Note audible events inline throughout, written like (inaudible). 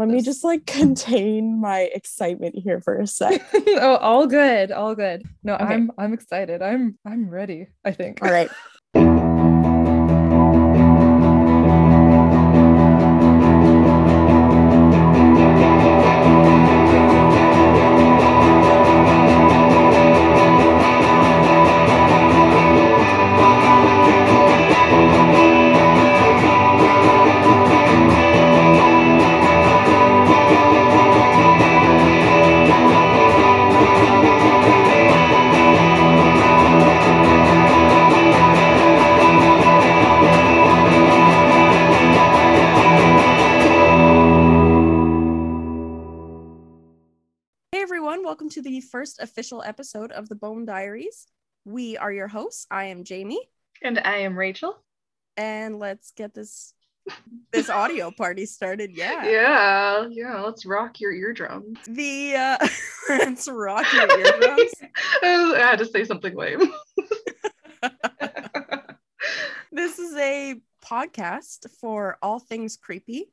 Let me just like contain my excitement here for a sec. (laughs) oh, all good, all good. No, Okay. I'm I'm excited. I'm I'm ready. I think. All right. (laughs) official episode of the Bone Diaries. We are your hosts. I am Jamie, And I am Rachel. and let's get this this audio party started. Yeah. (laughs) Yeah, yeah, let's rock your eardrums. The uh (laughs) let's rock your eardrums. (laughs) I had to say something lame. This is a podcast for all things creepy.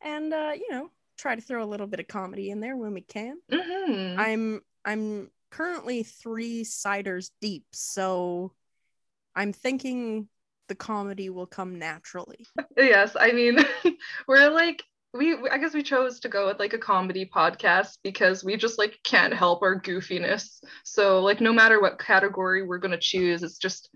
And uh, you know, try to throw a little bit of comedy in there when we can. Mhm. I'm I'm currently three ciders deep, so I'm thinking the comedy will come naturally. (laughs) yes, I mean, (laughs) we're like, we, I guess we chose to go with like a comedy podcast because we just like can't help our goofiness. So, like, no matter what category we're going to choose, it's just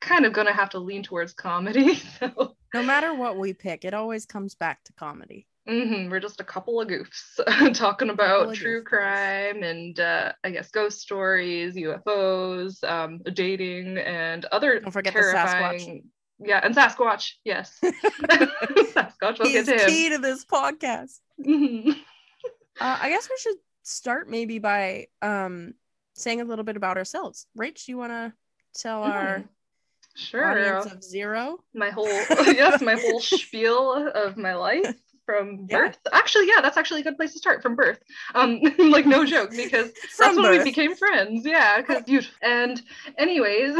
kind of going to have to lean towards comedy. (laughs) So, No matter what we pick, it always comes back to comedy. Mhm, we're just a couple of goofs (laughs) talking about true goofballs. crime and uh, I guess ghost stories, UFOs, um, dating, and other Don't forget the Sasquatch. terrifying. Yeah, and Sasquatch. Yes, (laughs) (laughs) Sasquatch. We'll He's get to him. key to this podcast. Mhm. Uh, I guess we should start maybe by um saying a little bit about ourselves. Rach, you want to tell our Mhm. Sure. audience of zero? my whole yes, my whole spiel of my life from Yeah. birth. Actually, yeah, that's actually a good place to start from birth. Um, (laughs) like no joke, (laughs) because that's From when we became friends. Yeah, because you (laughs) and anyways,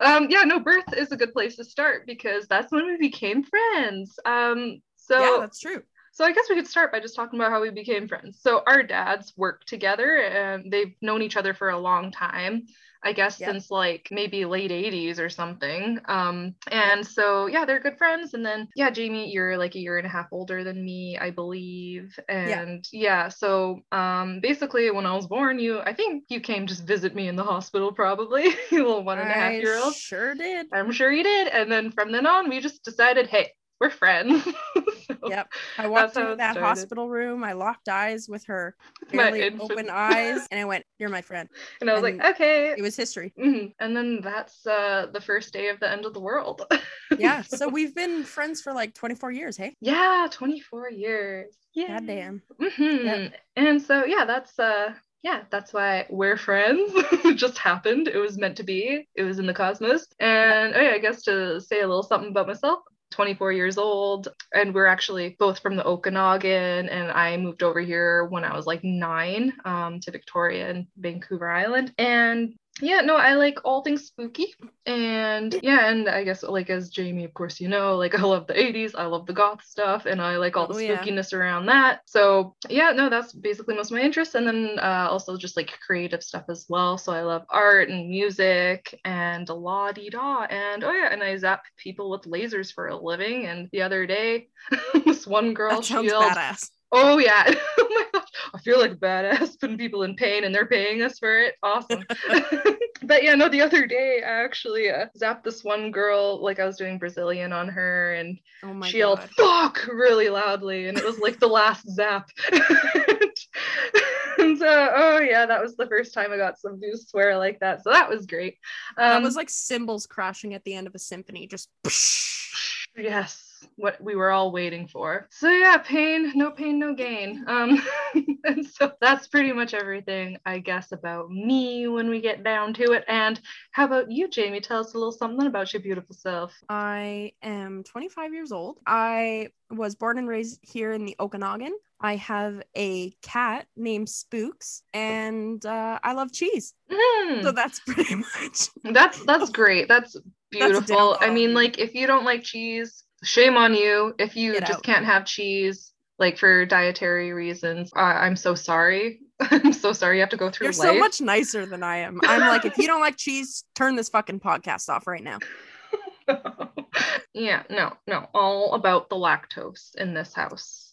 um, yeah, no, birth is a good place to start because that's when we became friends. Um, so yeah, that's true. So I guess we could start by just talking about how we became friends. So our dads work together and they've known each other for a long time. I guess Yep. since like maybe late 80s or something. Um and so yeah, they're good friends and then yeah, Jamie, you're like a year and a half older than me, I believe. And yeah, so um basically when I was born, you I think you came just visit me in the hospital probably, (laughs) you little one and a half year old. Sure did. I'm sure you did. And then from then on, we just decided, hey, we're friends. (laughs) So- (laughs) Yep. I walked into that started. hospital room. I locked eyes with her barely open (laughs) eyes, and I went, "You're my friend." And I was And like, okay. It was history. Mhm. And then that's uh, the first day of the end of the world. (laughs) Yeah. So we've been friends for like 24 years. Hey. yeah, 24 years. Yeah. Goddamn. hmm Yep. And so, yeah, that's uh, yeah, that's why we're friends. it just happened. It was meant to be. It was in the cosmos. And oh yeah, I guess to say a little something about myself. 24 years old and we're actually both from the Okanagan and I moved over here when I was like 9 um, to Victoria and Vancouver Island. And yeah no I like all things spooky and yeah and I guess like as Jamie of course you know like (laughs) I love the 80s I love the goth stuff and I like all the Oh, yeah. spookiness around that so yeah no that's basically most of my interests and then uh, also just like creative stuff as well so I love art and music and la di da and oh yeah and I zap people with lasers for a living and the other day (laughs) this one girl That sounds yelled badass. oh yeah (laughs) oh I feel like a badass (laughs) putting people in pain and they're paying us for it awesome (laughs) but yeah no the other day I actually uh, zapped this one girl like I was doing Brazilian on her and Oh my she yelled god. fuck really loudly and it was like the last zap (laughs) and so oh yeah that was the first time i got somebody to swear like that so that was great um, that was like cymbals crashing at the end of a symphony. Just. yes what we were all waiting for so yeah pain no pain no gain um (laughs) and so that's pretty much everything i guess about me when we get down to it and how about you jamie tell us a little something about your beautiful self I am 25 years old. I was born and raised here in the Okanagan. I have a cat named Spooks, and uh, I love cheese. Hmm. So that's (laughs) pretty much. That's that's great. That's beautiful. I mean, like if you don't like cheese, shame on you. If you Get just out. can't have cheese, like for dietary reasons. Uh, I'm so sorry. (laughs) I'm so sorry you have to go through You're life. so much nicer than I am. I'm like, if you don't like cheese, turn this fucking podcast off right now. (laughs) yeah, no, no, all about the lactose in this house.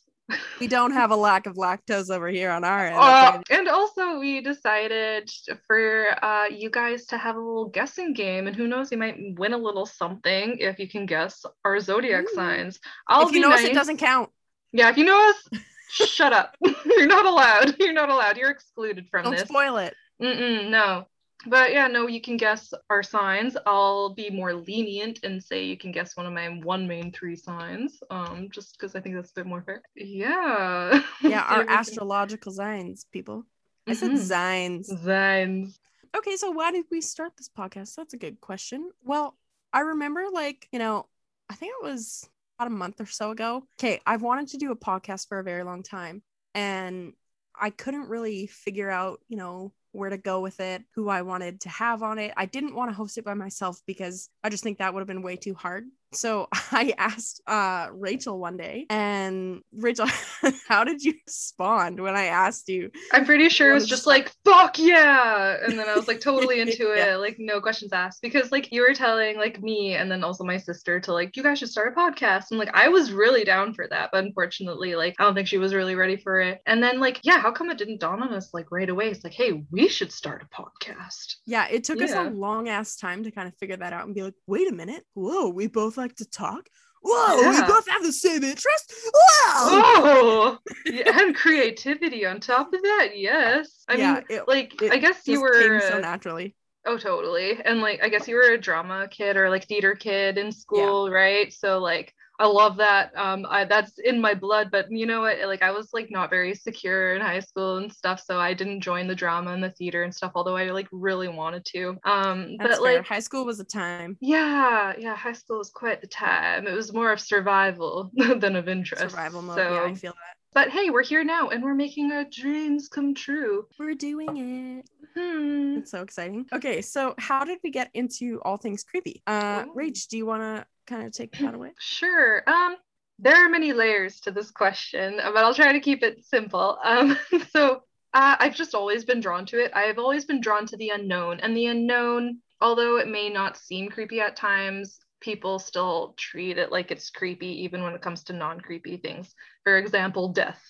We don't have a lack of lactose over here on our end. Uh, and also, we decided for uh, you guys to have a little guessing game, and who knows, you might win a little something if you can guess our zodiac Ooh. signs. I'll if you know us, it doesn't count. Yeah, if you know us, shut up. (laughs) You're not allowed. You're not allowed. You're excluded from Don't this. spoil it. Mm-mm, no. But yeah, no, you can guess our signs. I'll be more lenient and say you can guess one of my one main three signs. Um, just because I think that's a bit more fair. Yeah. Yeah, (laughs) our astrological signs, people. I said Mhm. signs. signs. Okay, so why did we start this podcast? That's a good question. Well, I remember, like, you know, I think it was about a month or so ago. Okay, I've wanted to do a podcast for a very long time, and I couldn't really figure out, you know, where to go with it, who I wanted to have on it. I didn't want to host it by myself because I just think that would have been way too hard. So (laughs) I asked uh, Rachel one day, and Rachel, (laughs) how did you respond when I asked you? I'm pretty sure it was just just like, fuck yeah. And then I was like totally (laughs) into it, like no questions asked. Because like you were telling like me and then also my sister to like, you guys should start a podcast. And like I was really down for that. But unfortunately, like I don't think she was really ready for it. And then like, yeah, how come it didn't dawn on us like right away? It's like, hey, we should start a podcast. Yeah, it took us a long ass time to kind of figure that out and be like, wait a minute. Whoa, we both like to talk. Whoa, we both have the same interest. Wow. Oh, and creativity on top of that. Yes. I yeah, mean, it, like, it I guess you were. so naturally. Oh, totally. And like, I guess you were a drama kid or like theater kid in school, right? So like, I love that. Um, I that's in my blood. But you know what? Like, I was like not very secure in high school and stuff, so I didn't join the drama and the theater and stuff. Although I like really wanted to. Um, That's but fair. like, High school was a time. yeah, yeah, high school was quite the time. It was more of survival (laughs) than of interest. Survival mode. So, Yeah, I feel that. but hey, we're here now, and we're making our dreams come true. We're doing it. Hmm. It's so exciting. Okay, so how did we get into all things creepy? Uh. Rach, do you want to kind of take that away? Sure. Um, there are many layers to this question, but I'll try to keep it simple. Um, (laughs) so uh, I've just always been drawn to it. I've always been drawn to the unknown, and the unknown, although it may not seem creepy at times, people still treat it like it's creepy, even when it comes to non-creepy things. For example, death.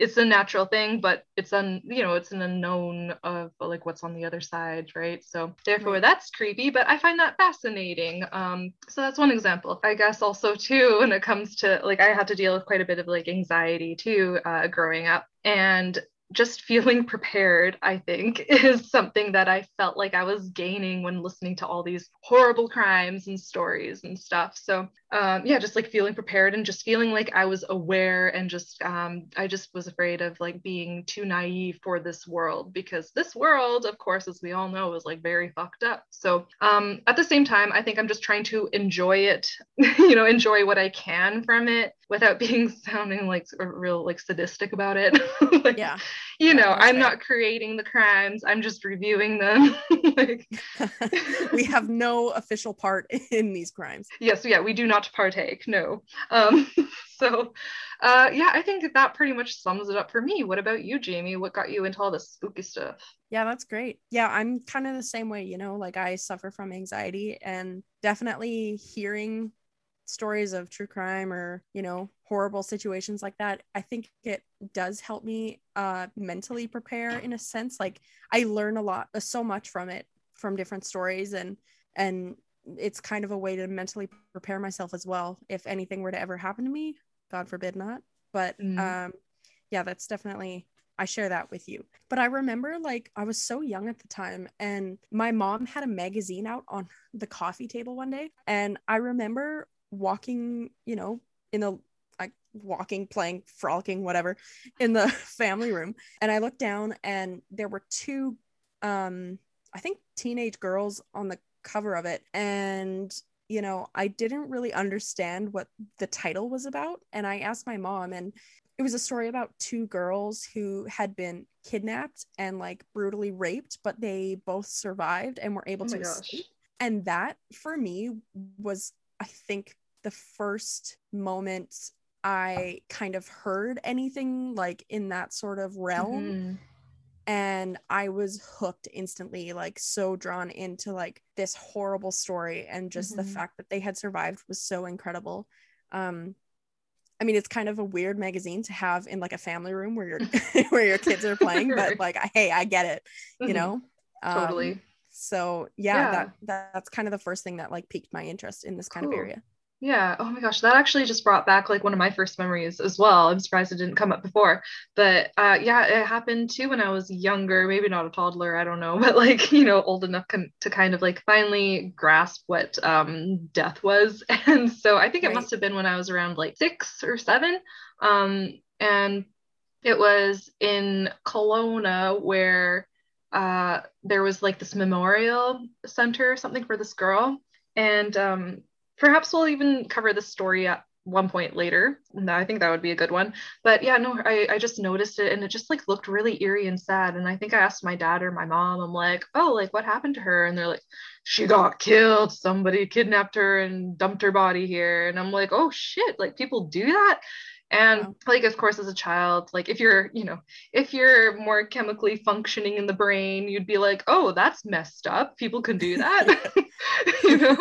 It's a natural thing, but it's un, you know, it's an unknown of like what's on the other side, right? So therefore, Right. that's creepy, but I find that fascinating. Um, so that's one example. I guess also (laughs) too, when it comes to like, I had to deal with quite a bit of like anxiety too, uh, growing up, and just feeling (laughs) prepared, I think, (laughs) is something that I felt like I was gaining when listening to all these horrible crimes and stories and stuff. So, um, yeah, just like feeling prepared and just feeling like I was aware and just, um, I just was afraid of like being too naive for this world because this world, of course, as we all know, is like very fucked up. So, um, at the same time, I think I'm just trying to enjoy it, (laughs) you know, enjoy what I can from it without (laughs) being sounding like real like sadistic about it. (laughs) Like, Yeah. you know, I'm fair. not creating the crimes, I'm just reviewing them. like, we have no official part in these crimes. yes, yeah, we do not partake, no. Um, (laughs) so, uh, yeah, I think that pretty much sums it up for me. What about you, Jamie? What got you into all this spooky stuff? Yeah, that's great. Yeah, I'm kind of the same way, you know, like I suffer from anxiety and definitely hearing stories of true crime or, you know, horrible situations like that, I think it does help me uh mentally prepare in a sense. Like I learn a lot, uh, so much from it from different stories and and it's kind of a way to mentally prepare myself as well if anything were to ever happen to me, god forbid not. But Mhm. um yeah, that's definitely I share that with you. But I remember like I was so young at the time and my mom had a magazine out on the coffee table one day and I remember walking, you know, in the like walking, playing, frolicking, whatever, in the (laughs) family room and I looked down and there were two um I think teenage girls on the cover of it and you know, I didn't really understand what the title was about and I asked my mom and it was a story about two girls who had been kidnapped and like brutally raped, but they both survived and were able Oh to escape. And that for me was, I think, the first moment I kind of heard anything like in that sort of realm. Mhm. And I was hooked instantly, like so drawn into like this horrible story and just the Mhm. fact that they had survived was so incredible. Um I mean it's kind of a weird magazine to have in like a family room where your (laughs) (laughs) where your kids are playing, but like hey, I get it, you Mhm. know. Um, Totally. so yeah, Yeah. that that's kind of the first thing that like piqued my interest in this kind of area. Yeah. Oh my gosh, that actually just brought back like one of my first memories as well. I'm surprised it didn't come up before. But uh, yeah, it happened too when I was younger, maybe not a toddler, I don't know, (laughs) but like, you know, old enough con- to kind of like finally grasp what um, death was. (laughs) And so I think it Right. must have been when I was around like six or seven. Um, and it was in Kelowna where uh, there was like this memorial center or something for this girl. And um, perhaps we'll even cover this story at one point later. I think that would be a good one. But yeah, no, I, I just noticed it and it just like looked really eerie and sad. And I think I asked my dad or my mom, I'm like, oh, like what happened to her? And they're like, she got killed. Somebody kidnapped her and dumped her body here. And I'm like, oh shit, like people do that. And Wow. like, of course, as a child, like if you're, you know, if you're more chemically functioning in the brain, you'd be like, oh, that's messed up. People can do (laughs) that. (laughs) you know,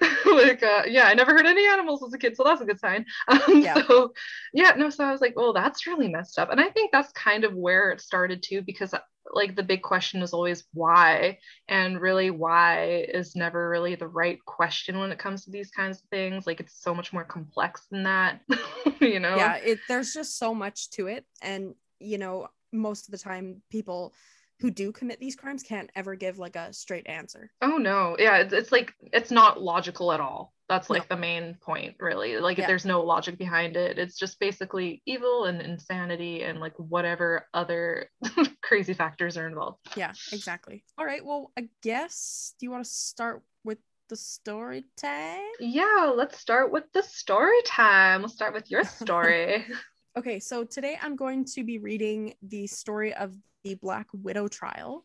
(laughs) like, uh, yeah, I never heard any animals as a kid, so that's a good sign. Um, Yeah. So, yeah, no, so I was like, well, that's really messed up. And I think that's kind of where it started too, because like the big question is always why and really why is never really the right question when it comes to these kinds of things. Like it's so much more complex than that (laughs) you know? Yeah it there's just so much to it and you know most of the time people who do commit these crimes can't ever give like a straight answer. Oh no. Yeah it's, it's like it's not logical at all. That's like No. the main point really. Like Yeah. there's no logic behind it. It's just basically evil and insanity and like whatever other (laughs) crazy factors are involved. Yeah exactly. All right. Well i guess do you want to start with the story time? Yeah let's start with the story time. We'll start with your (laughs) story. Okay so today i'm going to be reading the story of the black widow trial.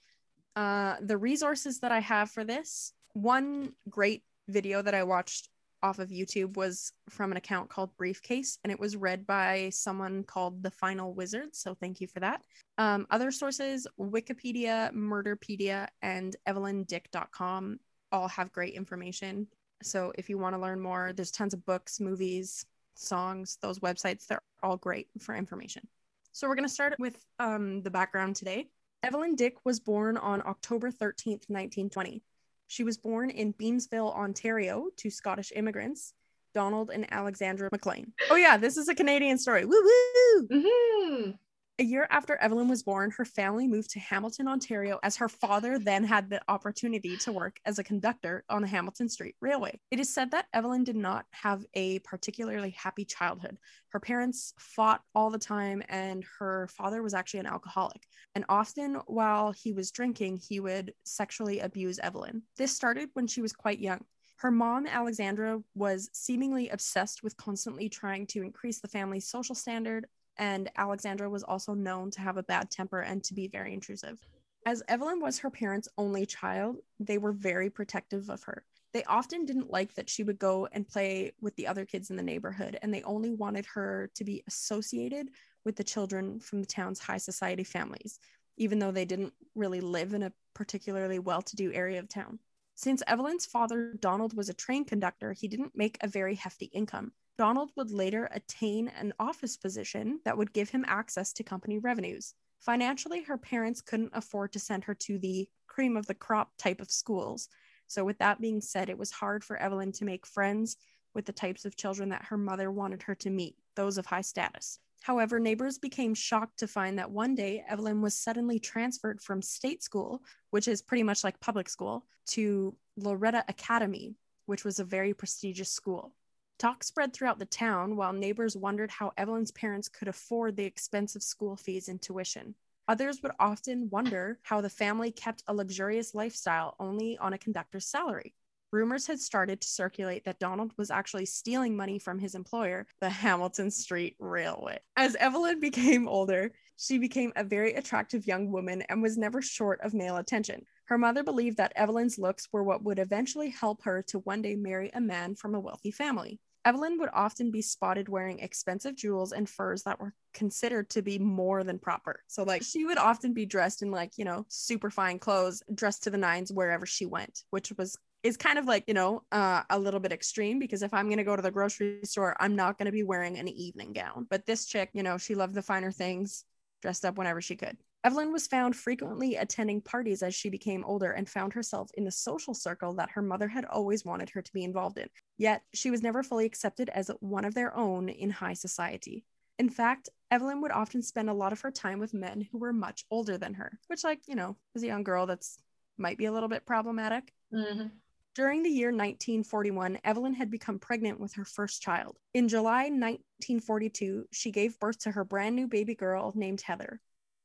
Uh the resources that i have for this one great video that i watched off of youtube was from an account called briefcase and it was read by someone called the final wizard so thank you for that. Um, other sources wikipedia murderpedia and evelyndick.com all have great information. So if you want to learn more there's tons of books movies songs those websites they're all great for information so we're going to start with um, the background today. Evelyn dick was born on october 13th 1920 she was born in beamsville ontario to scottish immigrants donald and alexandra mclean. Oh yeah this is a canadian story. Woo woo hmm a year after Evelyn was born, her family moved to Hamilton, Ontario, as her father then had the opportunity to work as a conductor on the Hamilton Street Railway. It is said that Evelyn did not have a particularly happy childhood. Her parents fought all the time, and her father was actually an alcoholic. And often, while he was drinking, he would sexually abuse Evelyn. This started when she was quite young. Her mom, Alexandra, was seemingly obsessed with constantly trying to increase the family's social standard, and Alexandra was also known to have a bad temper and to be very intrusive. As Evelyn was her parents' only child, they were very protective of her. They often didn't like that she would go and play with the other kids in the neighborhood, and they only wanted her to be associated with the children from the town's high society families, even though they didn't really live in a particularly well to do area of town. Since Evelyn's father, Donald, was a train conductor, he didn't make a very hefty income. Donald would later attain an office position that would give him access to company revenues. Financially, her parents couldn't afford to send her to the cream of the crop type of schools. So, with that being said, it was hard for Evelyn to make friends with the types of children that her mother wanted her to meet, those of high status. However, neighbors became shocked to find that one day Evelyn was suddenly transferred from state school, which is pretty much like public school, to Loretto Academy, which was a very prestigious school. Talk spread throughout the town while neighbors wondered how Evelyn's parents could afford the expensive school fees and tuition. Others would often wonder how the family kept a luxurious lifestyle only on a conductor's salary. Rumors had started to circulate that Donald was actually stealing money from his employer, the Hamilton Street Railway. As Evelyn (laughs) became older, she became a very attractive young woman and was never short of male attention. Her mother believed that Evelyn's looks were what would eventually help her to one day marry a man from a wealthy family. Evelyn would often be spotted wearing expensive jewels and furs that were considered to be more than proper. So, like, she would often be dressed in, like, you know, super fine clothes, dressed to the nines wherever she went, which was is kind of like you know uh, a little bit extreme because if i'm going to go to the grocery store i'm not going to be wearing an evening gown but this chick you know she loved the finer things dressed up whenever she could Evelyn was found frequently attending parties as she became older and found herself in the social circle that her mother had always wanted her to be involved in. Yet, she was never fully accepted as one of their own in high society. In fact, Evelyn would often spend a lot of her time with men who were much older than her, which, like, you know, as a young girl, that's might be a little bit problematic. Mm-hmm. During the year 1941, Evelyn had become pregnant with her first child. In July 1942, she gave birth to her brand new baby girl named Heather.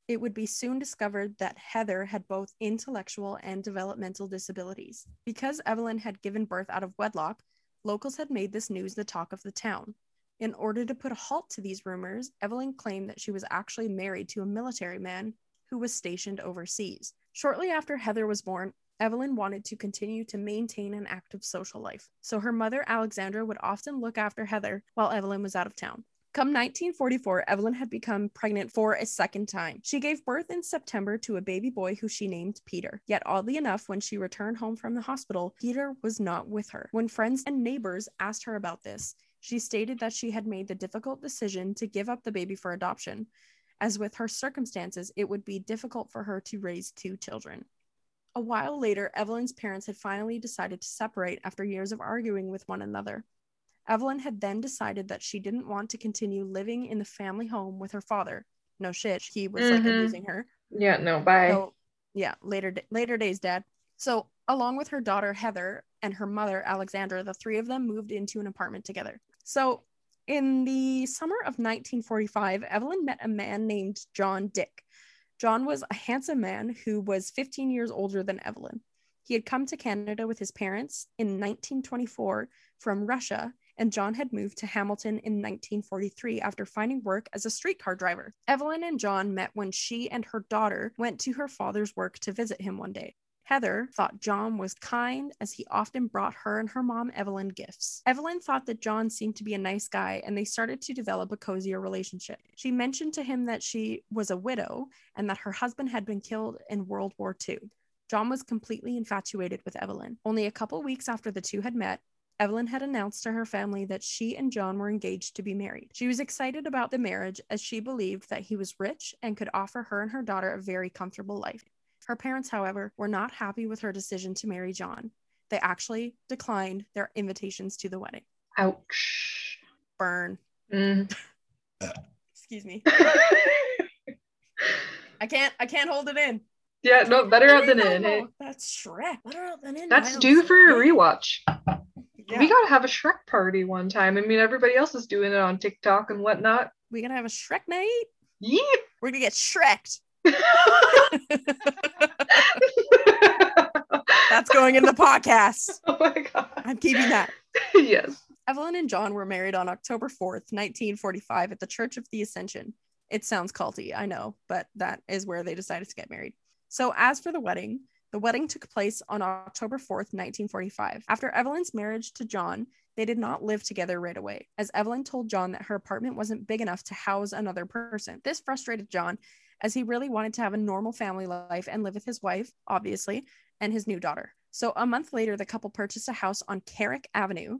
It would be soon discovered that Heather had both intellectual and developmental disabilities. Because Evelyn had given birth out of wedlock, locals had made this news the talk of the town. In order to put a halt to these rumors, Evelyn claimed that she was actually married to a military man who was stationed overseas. Shortly after Heather was born, Evelyn wanted to continue to maintain an active social life, so her mother, Alexandra, would often look after Heather while Evelyn was out of town. Come 1944, Evelyn had become pregnant for a second time. She gave birth in September to a baby boy who she named Peter. Yet, oddly enough, when she returned home from the hospital, Peter was not with her. When friends and neighbors asked her about this, she stated that she had made the difficult decision to give up the baby for adoption, as with her circumstances, it would be difficult for her to raise two children. A while later, Evelyn's parents had finally decided to separate after years of arguing with one another. Evelyn had then decided that she didn't want to continue living in the family home with her father. No shit, he was like Mhm. abusing her. Yeah, no, bye. So, yeah, later later days, dad. So, along with her daughter Heather and her mother Alexandra, the three of them moved into an apartment together. So, in the summer of 1945, Evelyn met a man named John Dick. John was a handsome man who was 15 years older than Evelyn. He had come to Canada with his parents in 1924 from Russia, and John had moved to Hamilton in 1943 after finding work as a streetcar driver. Evelyn and John met when she and her daughter went to her father's work to visit him one day. Heather thought John was kind as he often brought her and her mom Evelyn gifts. Evelyn thought that John seemed to be a nice guy and they started to develop a cozier relationship. She mentioned to him that she was a widow and that her husband had been killed in World War II. John was completely infatuated with Evelyn. Only a couple weeks after the two had met, Evelyn had announced to her family that she and John were engaged to be married. She was excited about the marriage as she believed that he was rich and could offer her and her daughter a very comfortable life. Her parents, however, were not happy with her decision to marry John. They actually declined their invitations to the wedding. Ouch. Burn. Mm. (laughs) Excuse me. (laughs) I can't I can't hold it in. yeah, no, better out than in. That's Shrek. Better out than in. That's due for a rewatch. Yeah. We gotta have a Shrek party one time. I mean, everybody else is doing it on TikTok and whatnot. we gonna have a Shrek night. Yeah. We're gonna get Shreked. (laughs) That's going in the podcast. (laughs) oh my god. I'm keeping that. yes. Evelyn and John were married on October 4th, 1945, at the Church of the Ascension. It sounds culty, I know, but that is where they decided to get married. So, as for the wedding, the wedding took place on October 4th, 1945. After Evelyn's marriage to John, they did not live together right away, as Evelyn told John that her apartment wasn't big enough to house another person. This frustrated John, as he really wanted to have a normal family life and live with his wife, obviously, and his new daughter. So, a month later, the couple purchased a house on Carrick Avenue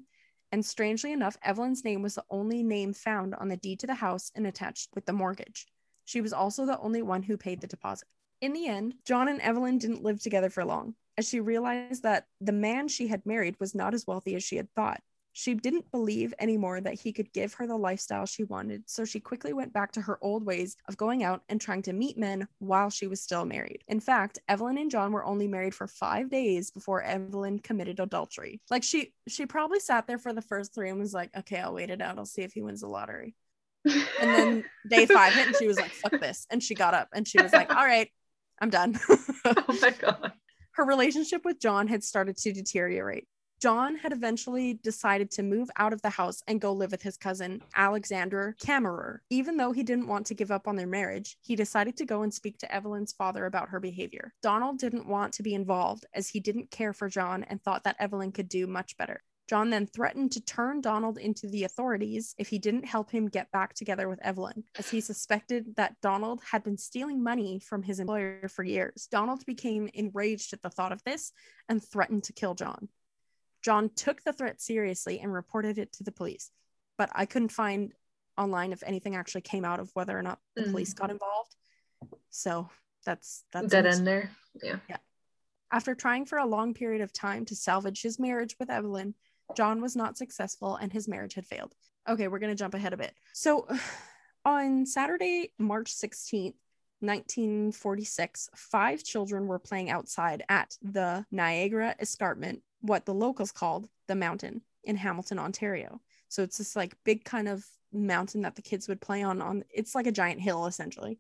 and strangely enough, Evelyn's name was the only name found on the deed to the house and attached with the mortgage. She was also the only one who paid the deposit. In the end, John and Evelyn didn't live together for long, as she realized that the man she had married was not as wealthy as she had thought. She didn't believe anymore that he could give her the lifestyle she wanted, so she quickly went back to her old ways of going out and trying to meet men while she was still married. In fact, Evelyn and John were only married for 5 days before Evelyn committed adultery. Like she she probably sat there for the first 3 and was like, "Okay, I'll wait it out. I'll see if he wins the lottery." And then (laughs) day 5 hit and she was like, "Fuck this." And she got up and she was like, "All right, I'm done." (laughs) oh my god. her relationship with John had started to deteriorate. John had eventually decided to move out of the house and go live with his cousin, Alexander Kammerer. Even though he didn't want to give up on their marriage, he decided to go and speak to Evelyn's father about her behavior. Donald didn't want to be involved as he didn't care for John and thought that Evelyn could do much better. John then threatened to turn Donald into the authorities if he didn't help him get back together with Evelyn, as he suspected that Donald had been stealing money from his employer for years. Donald became enraged at the thought of this and threatened to kill John. John took the threat seriously and reported it to the police, but I couldn't find online if anything actually came out of whether or not the Mhm. police got involved. So that's that's Dead end there. Yeah. Yeah. after trying for a long period of time to salvage his marriage with Evelyn, John was not successful and his marriage had failed. Okay, we're going to jump ahead a bit. So, (sighs) on Saturday, March 16th, 1946, five children were playing outside at the Niagara Escarpment, what the locals called the mountain in Hamilton, Ontario. So, it's this like big kind of mountain that the kids would play on on it's like a giant hill essentially.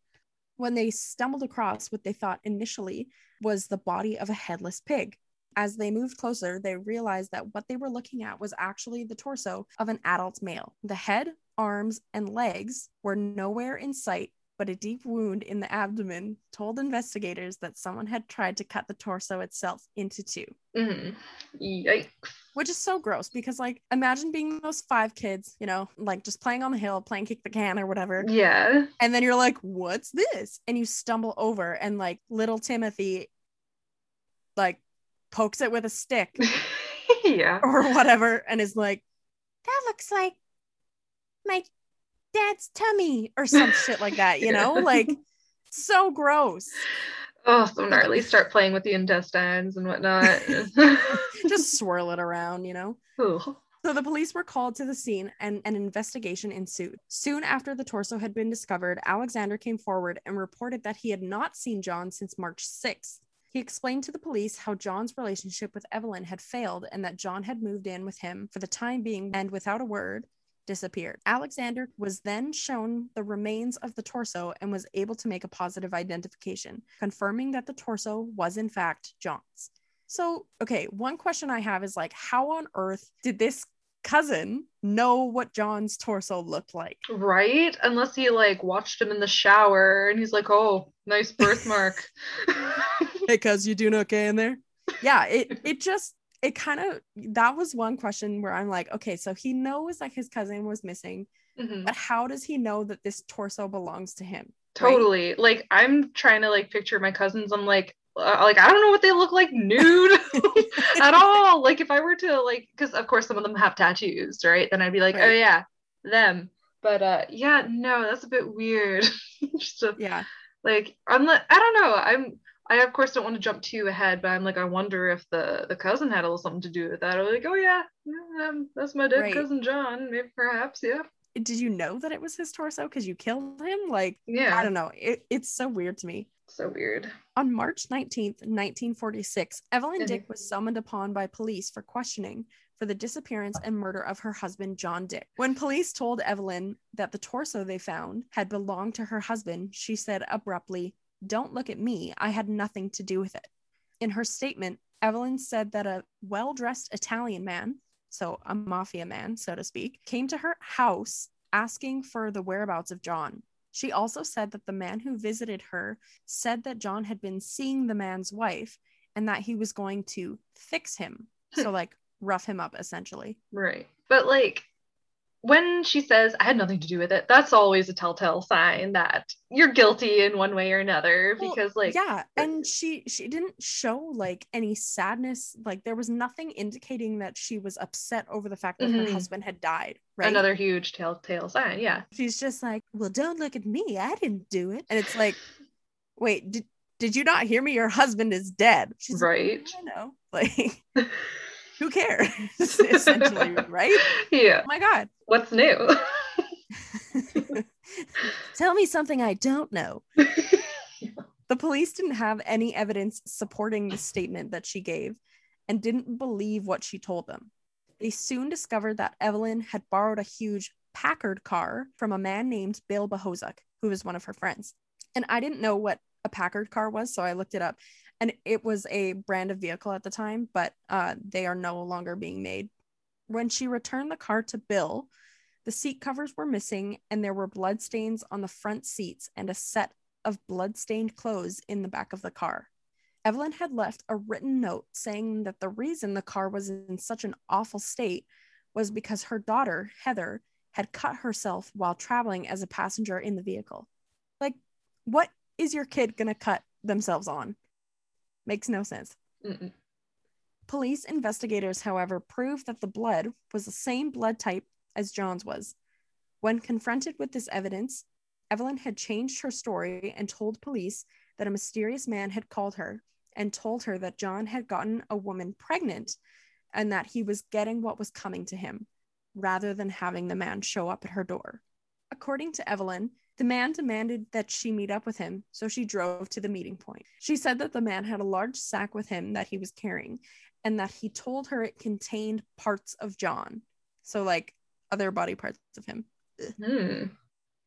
When they stumbled across what they thought initially was the body of a headless pig. As they moved closer, they realized that what they were looking at was actually the torso of an adult male. The head, arms, and legs were nowhere in sight, but a deep wound in the abdomen told investigators that someone had tried to cut the torso itself into two. Mhm. Yikes. Which is so gross because, like, imagine being those five kids, you know, like just playing on the hill, playing kick the can or whatever. Yeah. And then you're like, what's this? And you stumble over, and like little Timothy, like, pokes it with a stick (laughs) yeah. or whatever and is like, that looks like my dad's tummy or some shit like that, you (laughs) know? Like, so gross. Oh, so gnarly. Start playing with the intestines and whatnot. (laughs) Just swirl it around, you know? Ooh. So the police were called to the scene and an investigation ensued. Soon after the torso had been discovered, Alexander came forward and reported that he had not seen John since March 6th. He explained to the police how John's relationship with Evelyn had failed and that John had moved in with him for the time being and without a word disappeared. Alexander was then shown the remains of the torso and was able to make a positive identification, confirming that the torso was in fact John's. So, okay, one question I have is like, how on earth did this cousin know what John's torso looked like? Right? Unless he like watched him in the shower and he's like, oh, nice birthmark. (laughs) Hey, cuz you doing okay in there? Yeah, it it just it kind of that was one question where I'm like, okay, so he knows that his cousin was missing, Mhm. but how does he know that this torso belongs to him? Totally. Like I'm trying to like picture my cousins. I'm like, uh, like I don't know what they look like nude (laughs) at all. Like if I were to like, because of course some of them have tattoos, right? Then I'd be like, oh yeah, them. But uh, yeah, no, that's a bit weird. (laughs) Just to, Yeah. like unless I don't know. I'm I of course don't want to jump too ahead, but I'm like I wonder if the the cousin had a little something to do with that. I Or like, oh yeah, yeah, um, that's my dead Right. cousin John. Maybe perhaps, yeah, Did you know that it was his torso because you killed him? Like, yeah, I don't know. It, it's so weird to me. So weird. On March 19th, 1946, Evelyn. Dick was summoned upon by police for questioning for the disappearance and murder of her husband, John Dick. When police told Evelyn that the torso they found had belonged to her husband, she said abruptly, Don't look at me. I had nothing to do with it. In her statement, Evelyn said that a well dressed Italian man, so a mafia man, so to speak, came to her house asking for the whereabouts of John. She also said that the man who visited her said that John had been seeing the man's wife and that he was going to fix him. So, (laughs) like, rough him up essentially. Right. But like when she says I had nothing to do with it, that's always a telltale sign that you're guilty in one way or another Well, because like yeah, and she she didn't show like any sadness. Like there was nothing indicating that she was upset over the fact that Mhm. her husband had died. Right. another huge telltale sign. Yeah. She's just like, well, don't look at me. I didn't do it. And it's like, wait, did did you not hear me? Your husband is dead. She's like, Right. I know. (laughs) Like, (laughs) who cares? (laughs) (laughs) Essentially, right? Yeah. Oh my god. What's new? (laughs) Tell me something I don't know. The police didn't have any evidence supporting the statement that she gave and didn't believe what she told them. They soon discovered that Evelyn had borrowed a huge Packard car from a man named Bill Bohozuk, who was one of her friends. And I didn't know what a Packard car was, so I looked it up. And it was a brand of vehicle at the time, but uh, they are no longer being made. When she returned the car to Bill, the seat covers were missing, and there were blood stains on the front seats and a set of blood-stained clothes in the back of the car. Evelyn had left a written note saying that the reason the car was in such an awful state was because her daughter, Heather, had cut herself while traveling as a passenger in the vehicle. Like, what is your kid to cut themselves on? Makes no sense. Mm-mm. Police investigators, however, proved that the blood was the same blood type as John's was. When confronted with this evidence, Evelyn had changed her story and told police that a mysterious man had called her and told her that John had gotten a woman pregnant and that he was getting what was coming to him rather than having the man show up at her door. According to Evelyn, the man demanded that she meet up with him, so she drove to the meeting point. She said that the man had a large sack with him that he was carrying and that he told her it contained parts of John. So, like other body parts of him. Hmm.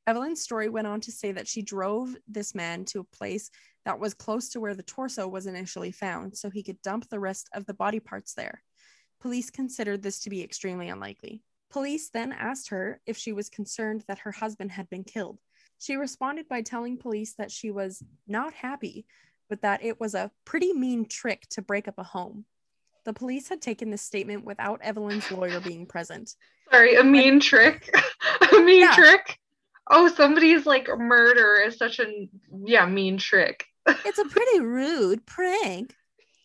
Evelyn's story went on to say that she drove this man to a place that was close to where the torso was initially found so he could dump the rest of the body parts there. Police considered this to be extremely unlikely. Police then asked her if she was concerned that her husband had been killed. She responded by telling police that she was not happy, but that it was a pretty mean trick to break up a home. The police had taken this statement without Evelyn's lawyer being present. Sorry, a mean trick. (laughs) a mean Yeah. trick. Oh, somebody's like murder is such a yeah mean trick. (laughs) It's a pretty rude prank.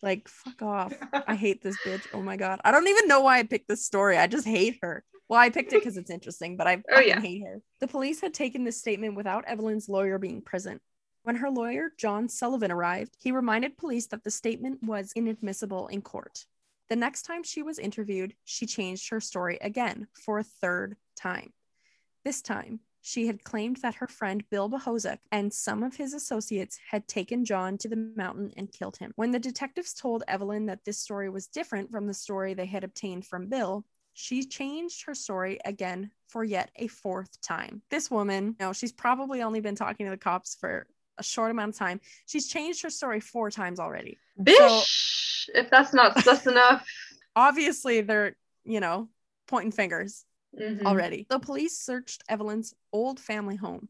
Like, fuck off. I hate this bitch. Oh my god. I don't even know why I picked this story. I just hate her. Well, I picked it because it's interesting, but I (laughs) Oh, fucking yeah. hate her. The police had taken this statement without Evelyn's lawyer being present. When her lawyer, John Sullivan, arrived, he reminded police that the statement was inadmissible in court. The next time she was interviewed, she changed her story again for a third time. This time, she had claimed that her friend Bill Bohozuk and some of his associates had taken John to the mountain and killed him. When the detectives told Evelyn that this story was different from the story they had obtained from Bill, she changed her story again for yet a fourth time. This woman, no, she's probably only been talking to the cops for a short amount of time. She's changed her story four times already. Bish! if that's not sus (laughs) enough. Obviously, they're, you know, pointing fingers. Mhm. already. The police searched Evelyn's old family home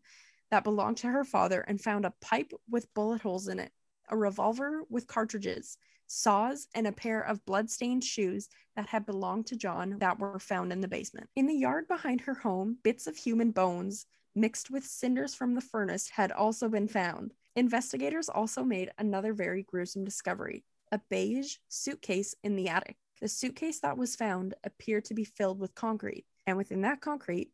that belonged to her father and found a pipe with bullet holes in it, a revolver with cartridges, saws, and a pair of blood-stained shoes that had belonged to John that were found in the basement. In the yard behind her home, bits of human bones mixed with cinders from the furnace had also been found. Investigators also made another very gruesome discovery a beige suitcase in the attic. The suitcase that was found appeared to be filled with concrete, and within that concrete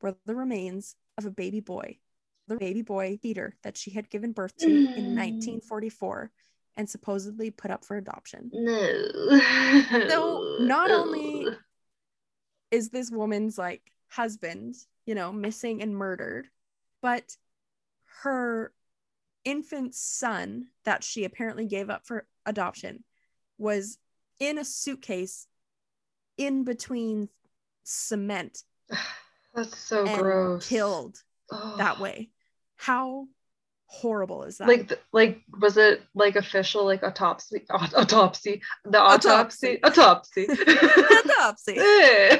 were the remains of a baby boy, the baby boy Peter that she had given birth to in Mm. 1944 and supposedly put up for adoption. No. So, not only- Is this woman's like husband, you know, missing and murdered, but her infant son that she apparently gave up for adoption was in a suitcase in between cement (sighs) That's so gross. killed Ugh. that way. How horrible is that? Like, like, was it like official, like autopsy, aut- (laughs) autopsy, the Autopsy. autopsy, autopsy? (laughs) (laughs) autopsy. Eh,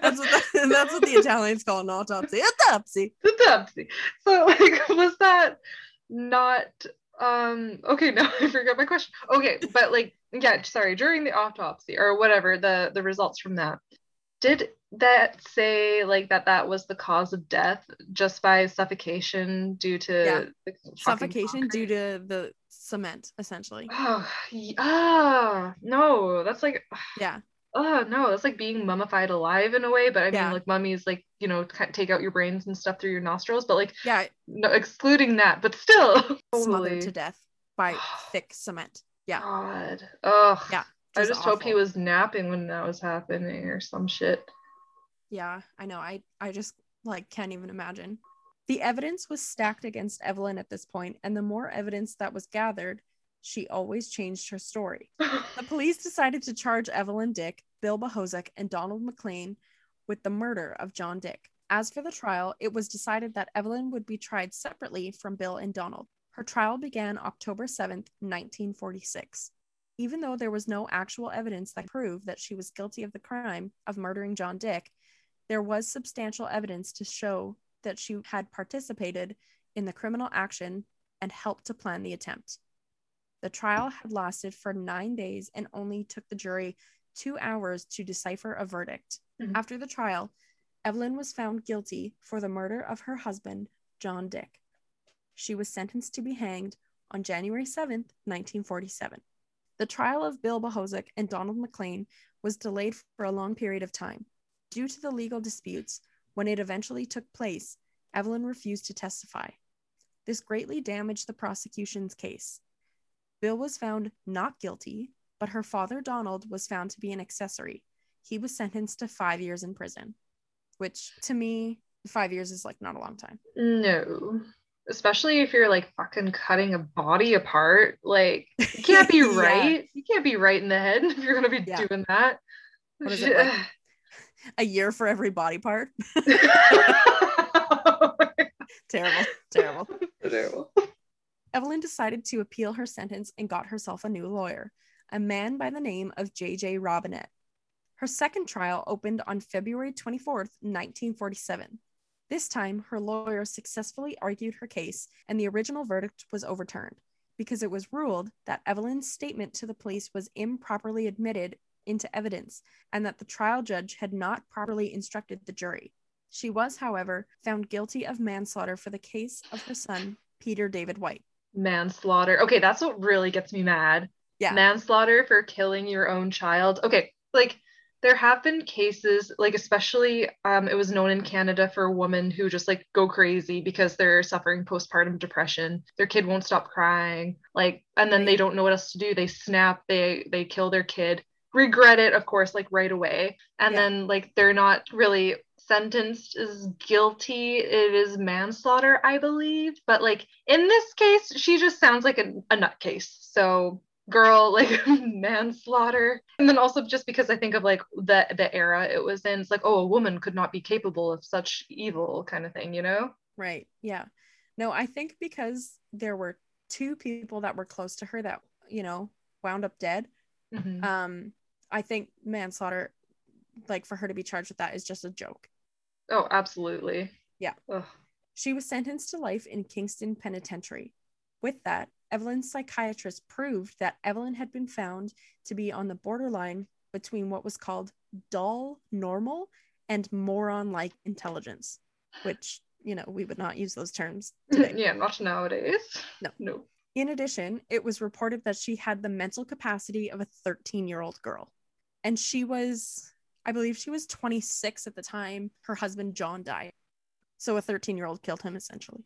that's what the, that's what the Italians call an autopsy. Autopsy. autopsy. So, like, was that not? Um. Okay, now I forgot my question. Okay, but like, yeah, sorry. During the autopsy or whatever, the the results from that, did that say like that that was the cause of death just by suffocation due to Yeah. Suffocation due to the cement, essentially. (sighs) Oh, y- ah, no, that's like, (sighs) Yeah. oh no, that's like being mummified alive in a way. But I mean, like mummies, like you know, take out your brains and stuff through your nostrils. But like, Yeah. no, excluding that, but still, (laughs) Smothered to death by (sighs) thick cement. Yeah. God, ugh. Yeah, I just just hope he was napping when that was happening or some shit. Yeah, I know. I I just like can't even imagine. The evidence was stacked against Evelyn at this point, and the more evidence that was gathered, she always changed her story. The (laughs) police decided to charge Evelyn Dick, Bill Bohozuk, and Donald McLean with the murder of John Dick. As for the trial, it was decided that Evelyn would be tried separately from Bill and Donald. Her trial began October 7th, 1946. Even though there was no actual evidence that proved that she was guilty of the crime of murdering John Dick, there was substantial evidence to show that she had participated in the criminal action and helped to plan the attempt. The trial had lasted for nine days and only took the jury two hours to decipher a verdict. Mhm. After the trial, Evelyn was found guilty for the murder of her husband, John Dick. She was sentenced to be hanged on January 7th, 1947. The trial of Bill Bohozuk and Donald McLean was delayed for a long period of time. Due to the legal disputes, when it eventually took place, Evelyn refused to testify. This greatly damaged the prosecution's case. Bill was found not guilty, but her father, Donald, was found to be an accessory. He was sentenced to five years in prison, which to me, five years is like not a long time. No. Especially if you're like fucking cutting a body apart. Like, (laughs) you can't be Yeah. right. You can't be right in the head (laughs) if you're going to be Yeah. doing that. What is it, like? (sighs) A year for every body part. (laughs) terrible, terrible. Terrible. Evelyn decided to appeal her sentence and got herself a new lawyer, a man by the name of J.J. Robinette. Her second trial opened on February 24th, 1947. This time, her lawyer successfully argued her case, and the original verdict was overturned because it was ruled that Evelyn's statement to the police was improperly admitted into evidence and that the trial judge had not properly instructed the jury. She was, however, found guilty of manslaughter for the case of her son, Peter David White. Manslaughter. Okay, that's what really gets me mad. Yeah. Manslaughter for killing your own child. Okay, like there have been cases, like especially um, it was known in Canada for a woman who just like go crazy because they're suffering postpartum depression. Their kid won't stop crying, like, and then they don't know what else to do. They snap. They they kill their kid. Regret it, of course, like right away, and Yeah. then like they're not really sentenced as guilty. It is manslaughter, I believe, but like in this case, she just sounds like a, a nutcase. So girl like (laughs) manslaughter and then also just because i think of like the the era it was in it's like oh a woman could not be capable of such evil kind of thing you know Right. Yeah. No, I think because there were two people that were close to her that, you know, wound up dead. Mhm. Um, I think manslaughter, like for her to be charged with that is just a joke. oh absolutely Yeah. Ugh. She was sentenced to life in Kingston Penitentiary. With that, Evelyn's psychiatrist proved that Evelyn had been found to be on the borderline between what was called dull normal and moron like intelligence, which, you know, we would not use those terms (laughs) today. yeah not nowadays No. no In addition, it was reported that she had the mental capacity of a 13 year old girl. And she was, I believe she was 26 at the time her husband John died. So a 13 year old killed him essentially.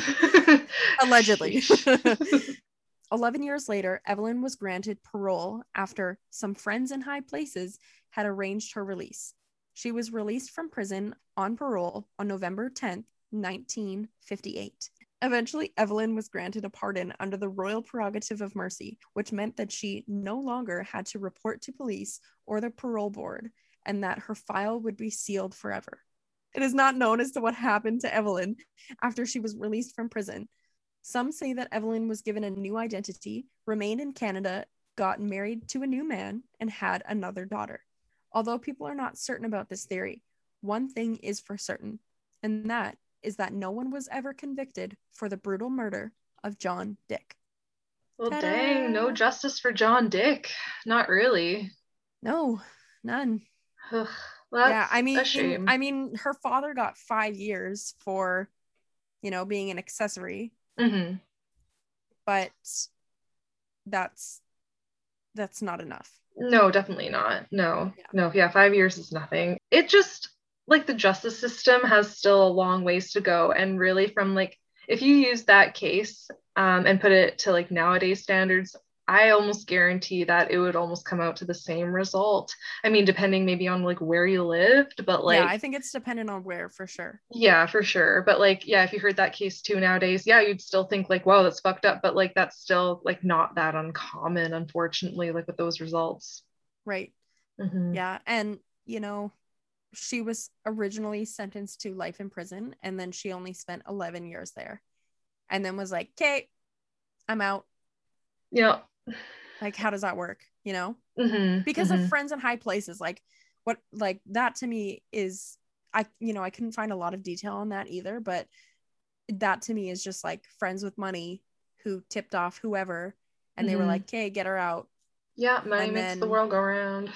(laughs) Allegedly. (laughs) 11 years later, Evelyn was granted parole after some friends in high places had arranged her release. She was released from prison on parole on November 10th, 1958. Eventually, Evelyn was granted a pardon under the royal prerogative of mercy, which meant that she no longer had to report to police or the parole board and that her file would be sealed forever. It is not known as to what happened to Evelyn after she was released from prison. Some say that Evelyn was given a new identity, remained in Canada, got married to a new man, and had another daughter. Although people are not certain about this theory, one thing is for certain, and that is that no one was ever convicted for the brutal murder of John Dick. well Ta-da. dang no justice for john dick not really No, none. Ugh, yeah, I mean, I mean, her father got five years for, you know, being an accessory, Mhm. but that's that's not enough. No, definitely not. No, Yeah. no, yeah, five years is nothing. It just like the justice system has still a long ways to go. And really, from like, if you use that case um, and put it to like nowadays standards, I almost guarantee that it would almost come out to the same result. I mean, depending maybe on like where you lived, but like, yeah, I think it's dependent on where for sure. yeah, for sure. But like, yeah, if you heard that case too nowadays, yeah, you'd still think like, wow, that's fucked up. But like, that's still like not that uncommon, unfortunately, like with those results. Right. Mhm. Yeah. And, you know, she was originally sentenced to life in prison and then she only spent 11 years there and then was like, okay, I'm out. Yeah. Like, how does that work? You know, Mhm, because mhm. of friends in high places. Like, what, like, that to me is, I, you know, I couldn't find a lot of detail on that either, but that to me is just like friends with money who tipped off whoever and they were Mhm. like, "Okay, get her out." Yeah, money And makes the world go round.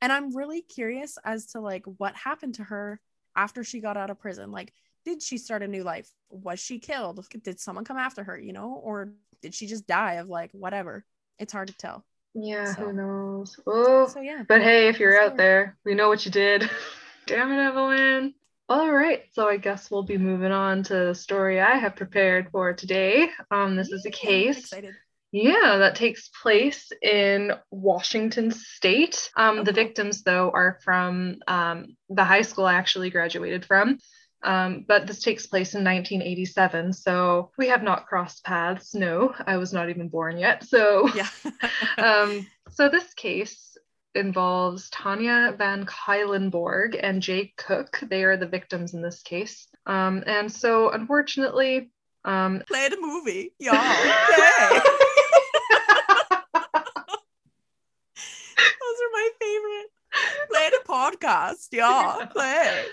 And I'm really curious as to like what happened to her after she got out of prison. Like, did she start a new life? Was she killed? Did someone come after her, you know? Or did she just die of like whatever? It's hard to tell. Yeah, So- who knows? Oh, So yeah. but hey, if you're out there, we know what you did. (laughs) Damn it, Evelyn. All right, so I guess we'll be moving on to the story I have prepared for today. Um, this is a case. Yeah, that takes place in Washington State. Um, the Oh. victims, though, are from um, the high school I actually graduated from. Um, but this takes place in 1987, so we have not crossed paths. No, I was not even born yet. So, (laughs) Yeah. um, so this case involves Tanya Van Cuylenborg and Jay Cook. They are the victims in this case. Um, and so, unfortunately, um, Play the movie. Y'all. Okay. (laughs) Those are my favorite. Play the podcast. Y'all. Play.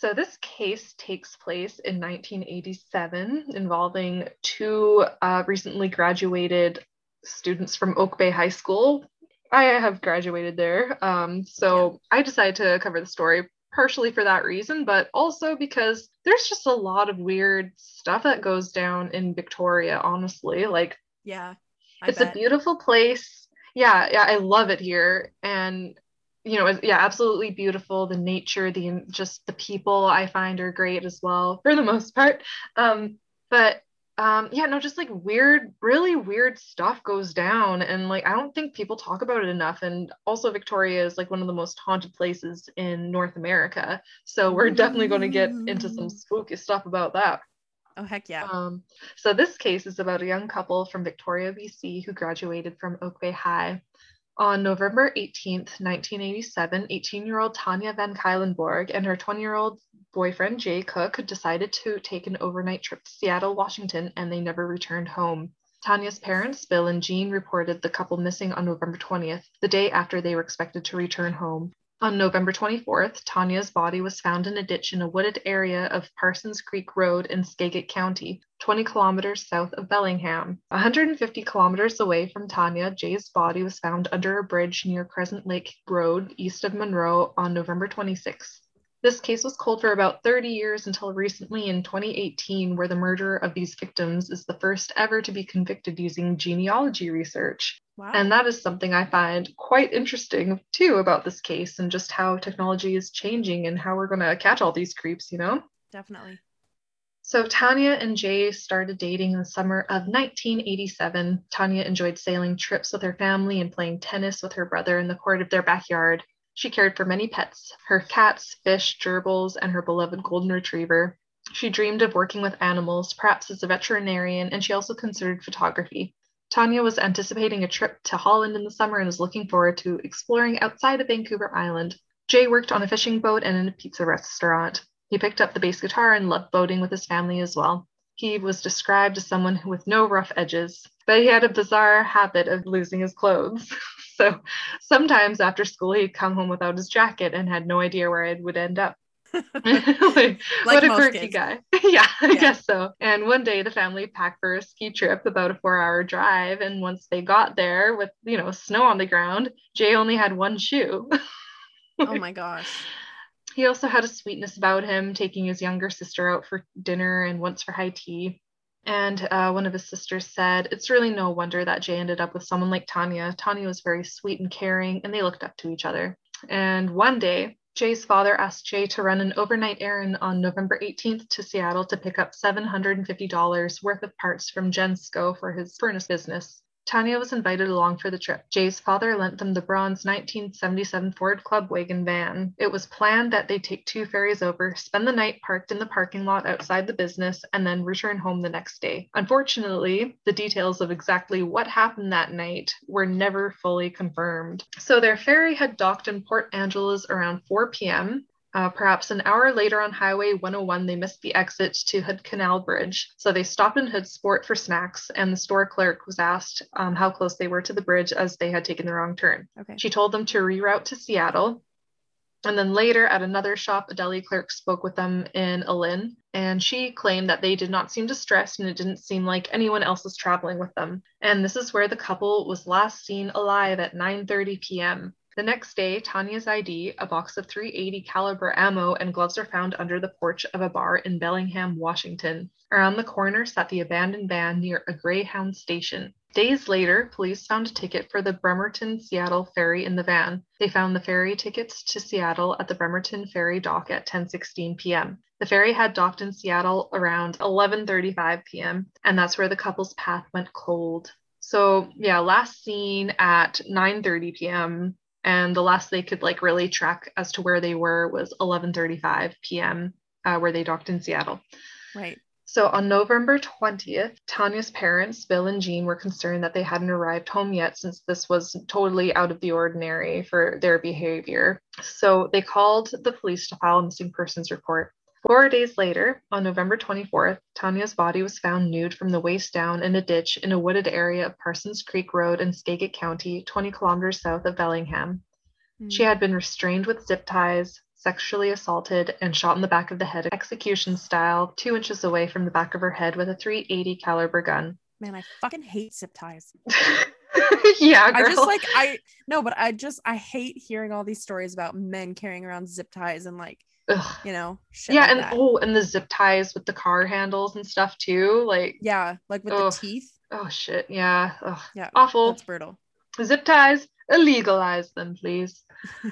So this case takes place in 1987 involving two uh, recently graduated students from Oak Bay High School. I have graduated there. Um, so I decided to cover the story partially for that reason, but also because there's just a lot of weird stuff that goes down in Victoria, honestly. Like Yeah. I it's bet. a beautiful place. Yeah, yeah, I love it here, and you know, yeah, absolutely beautiful. The nature, the just the people I find are great as well for the most part. Um, but um, yeah, no, just like weird, really weird stuff goes down, and like I don't think people talk about it enough. And also, Victoria is like one of the most haunted places in North America, so we're definitely going to get into some spooky stuff about that. oh heck yeah. Um, so this case is about a young couple from Victoria, BC, who graduated from Oak Bay High. On November 18, 1987, 18-year-old Tanya Van Cuylenborg and her 20-year-old boyfriend Jay Cook decided to take an overnight trip to Seattle, Washington, and they never returned home. Tanya's parents, Bill and Jean, reported the couple missing on November 20th, the day after they were expected to return home. On November 24th, Tanya's body was found in a ditch in a wooded area of Parsons Creek Road in Skagit County, 20 kilometers south of Bellingham. 150 kilometers away from Tanya, Jay's body was found under a bridge near Crescent Lake Road, east of Monroe, on November 26th. This case was cold for about 30 years until recently in 2018, where the murderer of these victims is the first ever to be convicted using genealogy research. Wow. And that is something I find quite interesting too about this case and just how technology is changing and how we're going to catch all these creeps, you know? Definitely. So Tanya and Jay started dating in the summer of 1987. Tanya enjoyed sailing trips with her family and playing tennis with her brother in the court of their backyard. She cared for many pets her cats, fish, gerbils, and her beloved golden retriever. She dreamed of working with animals, perhaps as a veterinarian, and she also considered photography. Tanya was anticipating a trip to Holland in the summer and was looking forward to exploring outside of Vancouver Island. Jay worked on a fishing boat and in a pizza restaurant. He picked up the bass guitar and loved boating with his family as well. He was described as someone with no rough edges, but he had a bizarre habit of losing his clothes. (laughs) so sometimes after school, he'd come home without his jacket and had no idea where it would end up. (laughs) (laughs) like, what a quirky kids. guy. (laughs) yeah, I Yeah. guess so. And one day the family packed for a ski trip, about a four hour drive. And once they got there with, you know, snow on the ground, Jay only had one shoe. oh my gosh. He also had a sweetness about him, taking his younger sister out for dinner and once for high tea. And uh, one of his sisters said, It's really no wonder that Jay ended up with someone like Tanya. Tanya was very sweet and caring, and they looked up to each other. And one day, Jay's father asked Jay to run an overnight errand on November 18th to Seattle to pick up $750 worth of parts from Gensco for his furnace business. Tanya was invited along for the trip. Jay's father lent them the bronze 1977 Ford Club wagon van. It was planned that they take two ferries over, spend the night parked in the parking lot outside the business, and then return home the next day. Unfortunately, the details of exactly what happened that night were never fully confirmed. So their ferry had docked in Port Angeles around 4 p.m. Uh, perhaps an hour later on Highway 101, they missed the exit to Hood Canal Bridge. So they stopped in Hoodsport for snacks, and the store clerk was asked um, how close they were to the bridge as they had taken the wrong turn. Okay. She told them to reroute to Seattle. And then later at another shop, a deli clerk spoke with them in Allyn, and she claimed that they did not seem distressed and it didn't seem like anyone else was traveling with them. And this is where the couple was last seen alive at 9:30 p.m. The next day, Tanya's ID, a box of 380 caliber ammo, and gloves are found under the porch of a bar in Bellingham, Washington. Around the corner sat the abandoned van near a Greyhound station. Days later, police found a ticket for the Bremerton Seattle ferry in the van. They found the ferry tickets to Seattle at the Bremerton ferry dock at 10:16 p.m. The ferry had docked in Seattle around 11:35 p.m., and that's where the couple's path went cold. So, yeah, last seen at 9:30 p.m. and the last they could like really track as to where they were was 11:35 p.m. Uh, where they docked in Seattle. Right. So on November 20th, Tanya's parents, Bill and Jean, were concerned that they hadn't arrived home yet since this was totally out of the ordinary for their behavior. So they called the police to file a missing persons report. Four days later, on November 24th, Tanya's body was found nude from the waist down in a ditch in a wooded area of Parsons Creek Road in Skagit County, 20 kilometers south of Bellingham. She Mm. had been restrained with zip ties, sexually assaulted, and shot in the back of the head execution style, two inches away from the back of her head with a 380 caliber gun. Man, I fucking hate zip ties. (laughs) yeah, girl. I just like I no, but I just I hate hearing all these stories about men carrying around zip ties and like Ugh. you know Yeah, like and that. oh, and the zip ties with the car handles and stuff too. Like, yeah, like with Ugh. the teeth. oh shit, yeah, Ugh. Yeah, awful. that's brutal. Zip ties, illegalize them, please.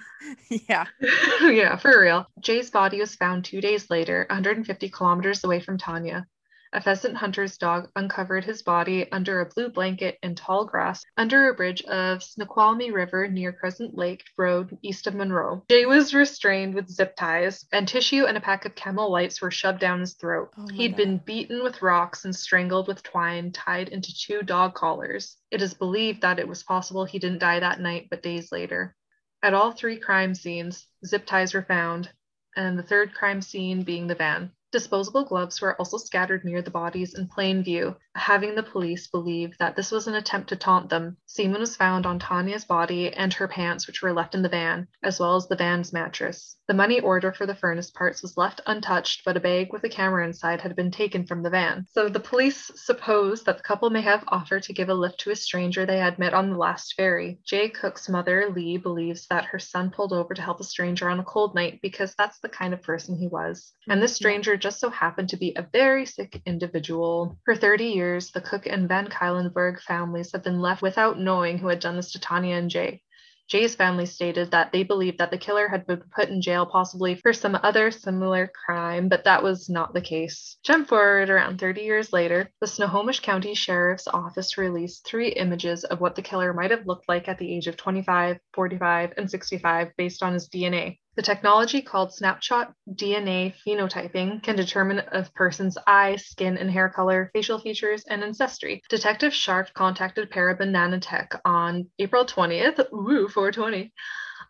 (laughs) yeah, (laughs) yeah, for real. Jay's body was found two days later, 150 kilometers away from Tanya. A pheasant hunter's dog uncovered his body under a blue blanket in tall grass under a bridge of Snoqualmie River near Crescent Lake Road east of Monroe. Jay was restrained with zip ties, and tissue and a pack of camel lights were shoved down his throat. Oh He'd God. been beaten with rocks and strangled with twine tied into two dog collars. It is believed that it was possible he didn't die that night, but days later. At all three crime scenes, zip ties were found, and the third crime scene being the van. Disposable gloves were also scattered near the bodies in plain view, having the police believe that this was an attempt to taunt them. Semen was found on Tanya's body and her pants, which were left in the van, as well as the van's mattress. The money order for the furnace parts was left untouched, but a bag with a camera inside had been taken from the van. So the police suppose that the couple may have offered to give a lift to a stranger they had met on the last ferry. Jay Cook's mother, Lee, believes that her son pulled over to help a stranger on a cold night because that's the kind of person he was. And this stranger just so happened to be a very sick individual. For 30 years, the Cook and Van Cuylenborg families have been left without knowing who had done this to Tanya and Jay. Jay's family stated that they believed that the killer had been put in jail possibly for some other similar crime, but that was not the case. Jump forward around 30 years later, the Snohomish County Sheriff's Office released three images of what the killer might have looked like at the age of 25, 45, and 65 based on his DNA. The technology called snapshot DNA phenotyping can determine a person's eye, skin, and hair color, facial features, and ancestry. Detective Sharp contacted Parabon Nanotech on April 20th, ooh, 420,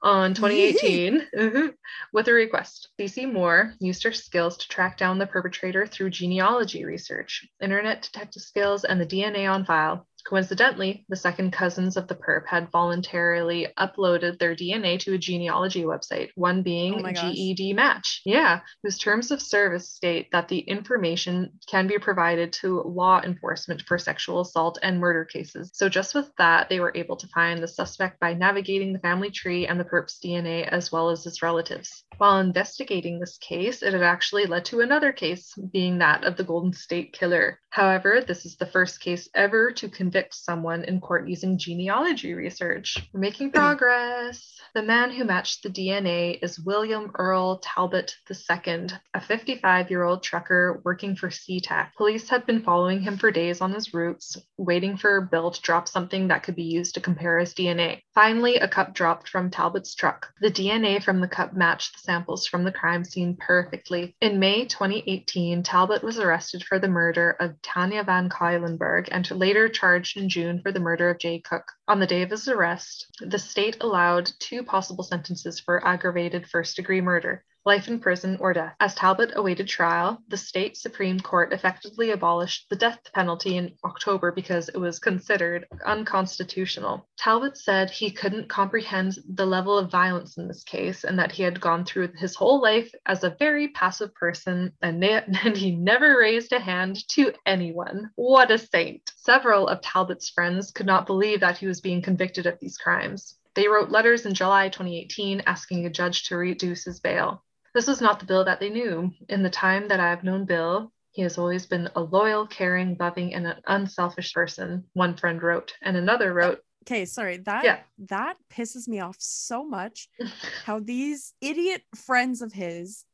on 2018 mhm, with a request. CeCe Moore used her skills to track down the perpetrator through genealogy research, internet detective skills, and the DNA on file. Coincidentally, the second cousins of the perp had voluntarily uploaded their DNA to a genealogy website, one being Oh. GEDmatch. Yeah, whose terms of service state that the information can be provided to law enforcement for sexual assault and murder cases. So, just with that, they were able to find the suspect by navigating the family tree and the perp's DNA as well as his relatives. While investigating this case, it had actually led to another case, being that of the Golden State Killer. However, this is the first case ever to convict someone in court using genealogy research. We're making hmm. progress. The man who matched the DNA is William Earl Talbot II, a 55 year old trucker working for SeaTac. Police had been following him for days on his routes, waiting for Bill to drop something that could be used to compare his DNA. Finally, a cup dropped from Talbot's truck. The DNA from the cup matched the samples from the crime scene perfectly. In May 2018, Talbot was arrested for the murder of Tanya Van Cuylenborg and later charged in June for the murder of Jay Cook. On the day of his arrest, the state allowed two possible sentences for aggravated first degree murder life in prison or death. As Talbot awaited trial, the state Supreme Court effectively abolished the death penalty in October because it was considered unconstitutional. Talbot said he couldn't comprehend the level of violence in this case and that he had gone through his whole life as a very passive person and, ne- (laughs) and he never raised a hand to anyone. What a saint. Several of Talbot's friends could not believe that he was being convicted of these crimes. They wrote letters in July 2018 asking a judge to reduce his bail. This was not the Bill that they knew. In the time that I have known Bill, he has always been a loyal, caring, loving, and an unselfish person, one friend wrote. And another wrote, Okay, sorry. That Yeah. that pisses me off so much. (laughs) How these idiot friends of his,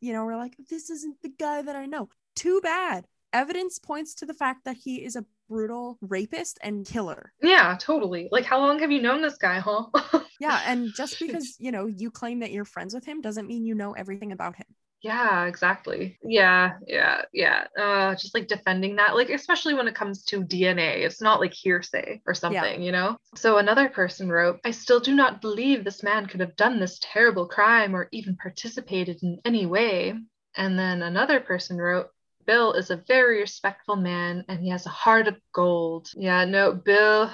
you know, were like, this isn't the guy that I know. Too bad. Evidence points to the fact that he is a brutal rapist and killer. Yeah, totally. Like, how long have you known this guy, huh? (laughs) Yeah, and just because, (laughs) you know, you claim that you're friends with him doesn't mean you know everything about him. Yeah, exactly. Yeah, yeah, yeah. Uh, just like defending that, like especially when it comes to DNA, it's not like hearsay or something, you know. So another person wrote, "I still do not believe this man could have done this terrible crime or even participated in any way." And then another person wrote, "Bill is a very respectful man and he has a heart of gold." Yeah, no, Bill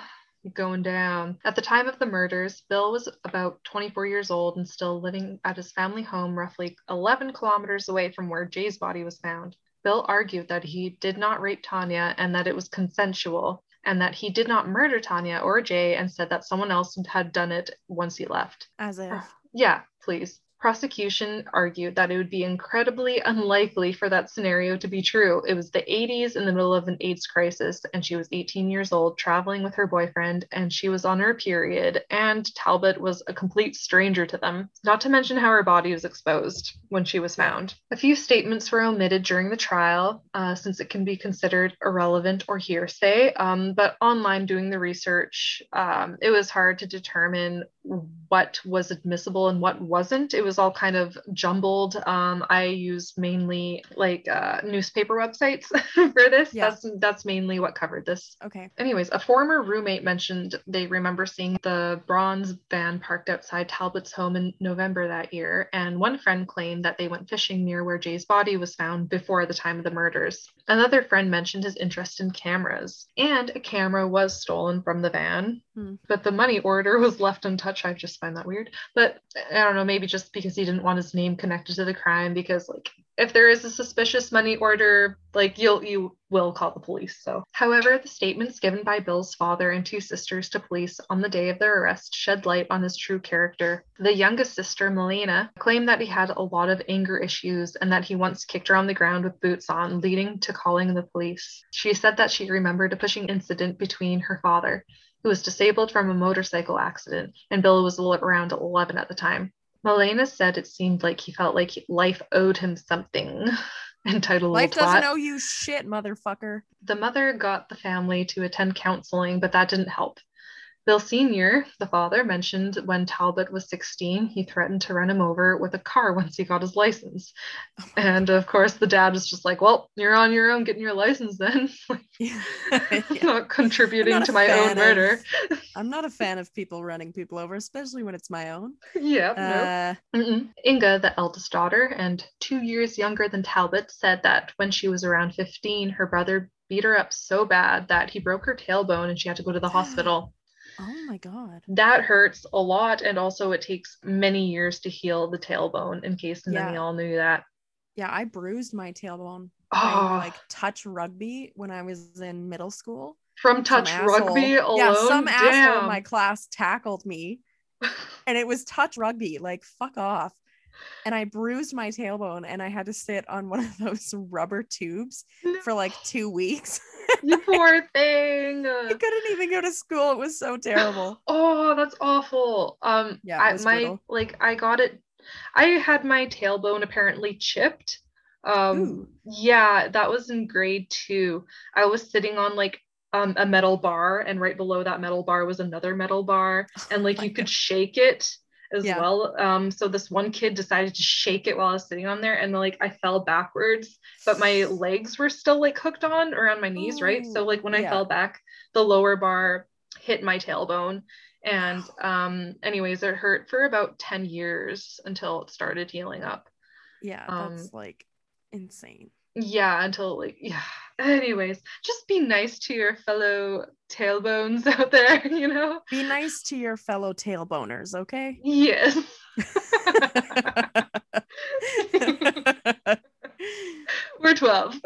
going down. At the time of the murders, Bill was about 24 years old and still living at his family home, roughly 11 kilometers away from where Jay's body was found. Bill argued that he did not rape Tanya and that it was consensual, and that he did not murder Tanya or Jay and said that someone else had done it once he left. As if (sighs) Yeah, please. Prosecution argued that it would be incredibly unlikely for that scenario to be true. It was the 80s in the middle of an AIDS crisis, and she was 18 years old, traveling with her boyfriend, and she was on her period, and Talbot was a complete stranger to them, not to mention how her body was exposed when she was found. A few statements were omitted during the trial, uh, since it can be considered irrelevant or hearsay, um, but online doing the research, um, it was hard to determine what was admissible and what wasn't. It was all kind of jumbled. Um, I used mainly like uh, newspaper websites (laughs) for this. Yeah. That's that's mainly what covered this. okay. Anyways, a former roommate mentioned they remember seeing the bronze van parked outside Talbot's home in November that year, and one friend claimed that they went fishing near where Jay's body was found before the time of the murders. Another friend mentioned his interest in cameras, and a camera was stolen from the van, Hmm. but the money order was left untouched. I just find that weird. But I don't know, maybe just because he didn't want his name connected to the crime, because like if there is a suspicious money order, like you'll you will call the police. So, however, the statements given by Bill's father and two sisters to police on the day of their arrest shed light on his true character. The youngest sister, Melina, claimed that he had a lot of anger issues and that he once kicked her on the ground with boots on, leading to calling the police. She said that she remembered a pushing incident between her father, who was disabled from a motorcycle accident, and Bill was around 11 at the time. Melena said it seemed like he felt like life owed him something. (laughs) Entitled Life doesn't owe you shit, motherfucker. The mother got the family to attend counseling, but that didn't help. Bill Sr., the father, mentioned when Talbot was 16, he threatened to run him over with a car once he got his license. And of course, the dad was just like, Well, you're on your own getting your license then. (laughs) Like, (laughs) (laughs) Yeah. not contributing not to my own of- murder. I'm not a fan of people running people over, especially when it's my own. yeah, Uh, no. Inga, the eldest daughter and two years younger than Talbot, said that when she was around 15, her brother beat her up so bad that he broke her tailbone and she had to go to the hospital. Oh my god. That hurts a lot, and also it takes many years to heal the tailbone. In case none of Yeah. y'all knew that. Yeah, I bruised my tailbone Oh, playing like ah. touch rugby when I was in middle school. from Some touch asshole- rugby alone. Yeah, some asshole in my class tackled me (laughs) and it was touch rugby. Like, fuck off. And I bruised my tailbone and I had to sit on one of (laughs) those rubber tubes for like two weeks. (laughs) you poor thing. (laughs) I couldn't even go to school. It was so terrible. (gasps) Oh, that's awful. Um, Yeah, I, my brutal. like I got it. I had my tailbone apparently chipped. Um, Ooh. yeah, that was in grade two. I was sitting on like um a metal bar, and right below that metal bar was another metal bar, and like you could shake it as Yeah. well. Um, so this one kid decided to shake it while I was sitting on there, and like I fell backwards, but my legs were still like hooked on around my knees, right? So like when I yeah. fell back, the lower bar hit my tailbone And (sighs) um, anyways, it hurt for about 10 years until it started healing up. Yeah, Um, that's like insane. Yeah, until like, yeah. (sighs) Anyways, just be nice to your fellow tailbones (laughs) out there, you know? Be nice to your fellow tailboners, okay? Yes. (laughs) (laughs) We're 12.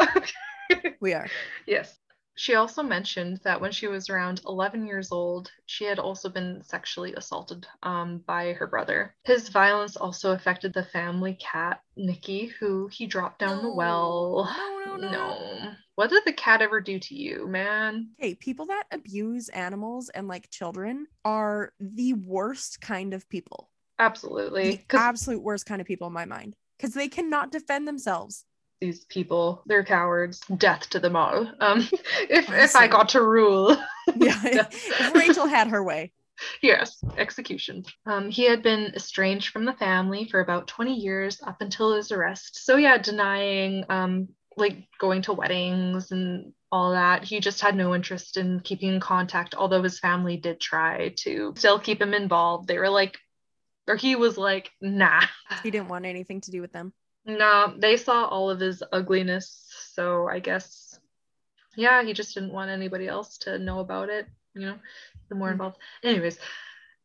we are. Yes. She also mentioned that when she was around 11 years old, she had also been sexually assaulted um, by her brother. His violence also affected the family cat, Nikki, who he dropped down the well. No, (sighs) no, no. What did the cat ever do to you, man? Hey, people that abuse animals and like children are the worst kind of people. Absolutely. The absolute worst kind of people in my mind. Because they cannot defend themselves. These people, they're cowards. Death to them all. Um, if, (laughs) if I got to rule. (laughs) (laughs) Yeah. if Rachel had her way. Yes, execution. Um, he had been estranged from the family for about 20 years up until his arrest. So yeah, denying um like going to weddings and all that. He just had no interest in keeping in contact, although his family did try to still keep him involved. They were like or he was like, nah. He didn't want anything to do with them. No, they saw all of his ugliness, so I guess yeah, he just didn't want anybody else to know about it, you know, the more Mhm. involved. Anyways,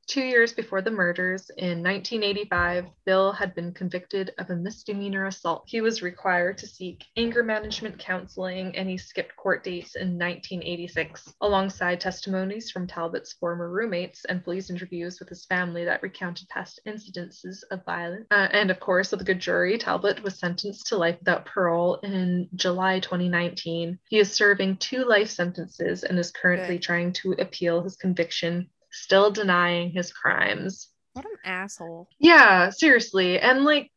two years before the murders in 1985, Bill had been convicted of a misdemeanor assault. He was required to seek anger management counseling and he skipped court dates in 1986, alongside testimonies from Talbot's former roommates and police interviews with his family that recounted past incidences of violence. Uh, and of course, with a good jury, Talbot was sentenced to life without parole in July 2019. He is serving two life sentences and is currently trying to appeal his conviction, still denying his crimes. What an asshole. Yeah, seriously. And like,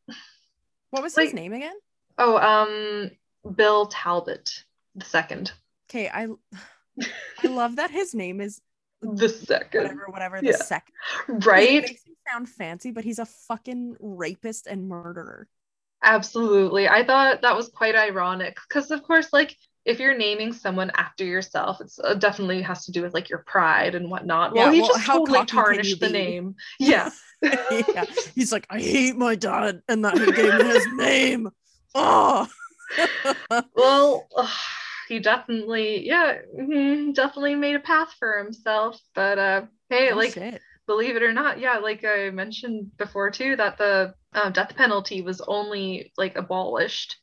What was Like- his name again? oh, um, Bill Talbot the second. Okay, I I love that his name is (laughs) The second. whatever, whatever the Yeah. second. Right? It makes him sound fancy, but he's a fucking rapist and murderer. Absolutely. I thought that was quite ironic because, of course, like if you're naming someone after yourself, it's uh, definitely has to do with like your pride and whatnot. Yeah, well, he well, just how totally cocky can you tarnished the name. (laughs) Yeah. yeah. He's like, I hate my dad and that he gave me his name. Oh (laughs) well, ugh, he definitely, yeah, mhm, definitely made a path for himself. But uh, hey, Oh, like shit. believe it or not, yeah, like I mentioned before too, that the uh, death penalty was only like abolished.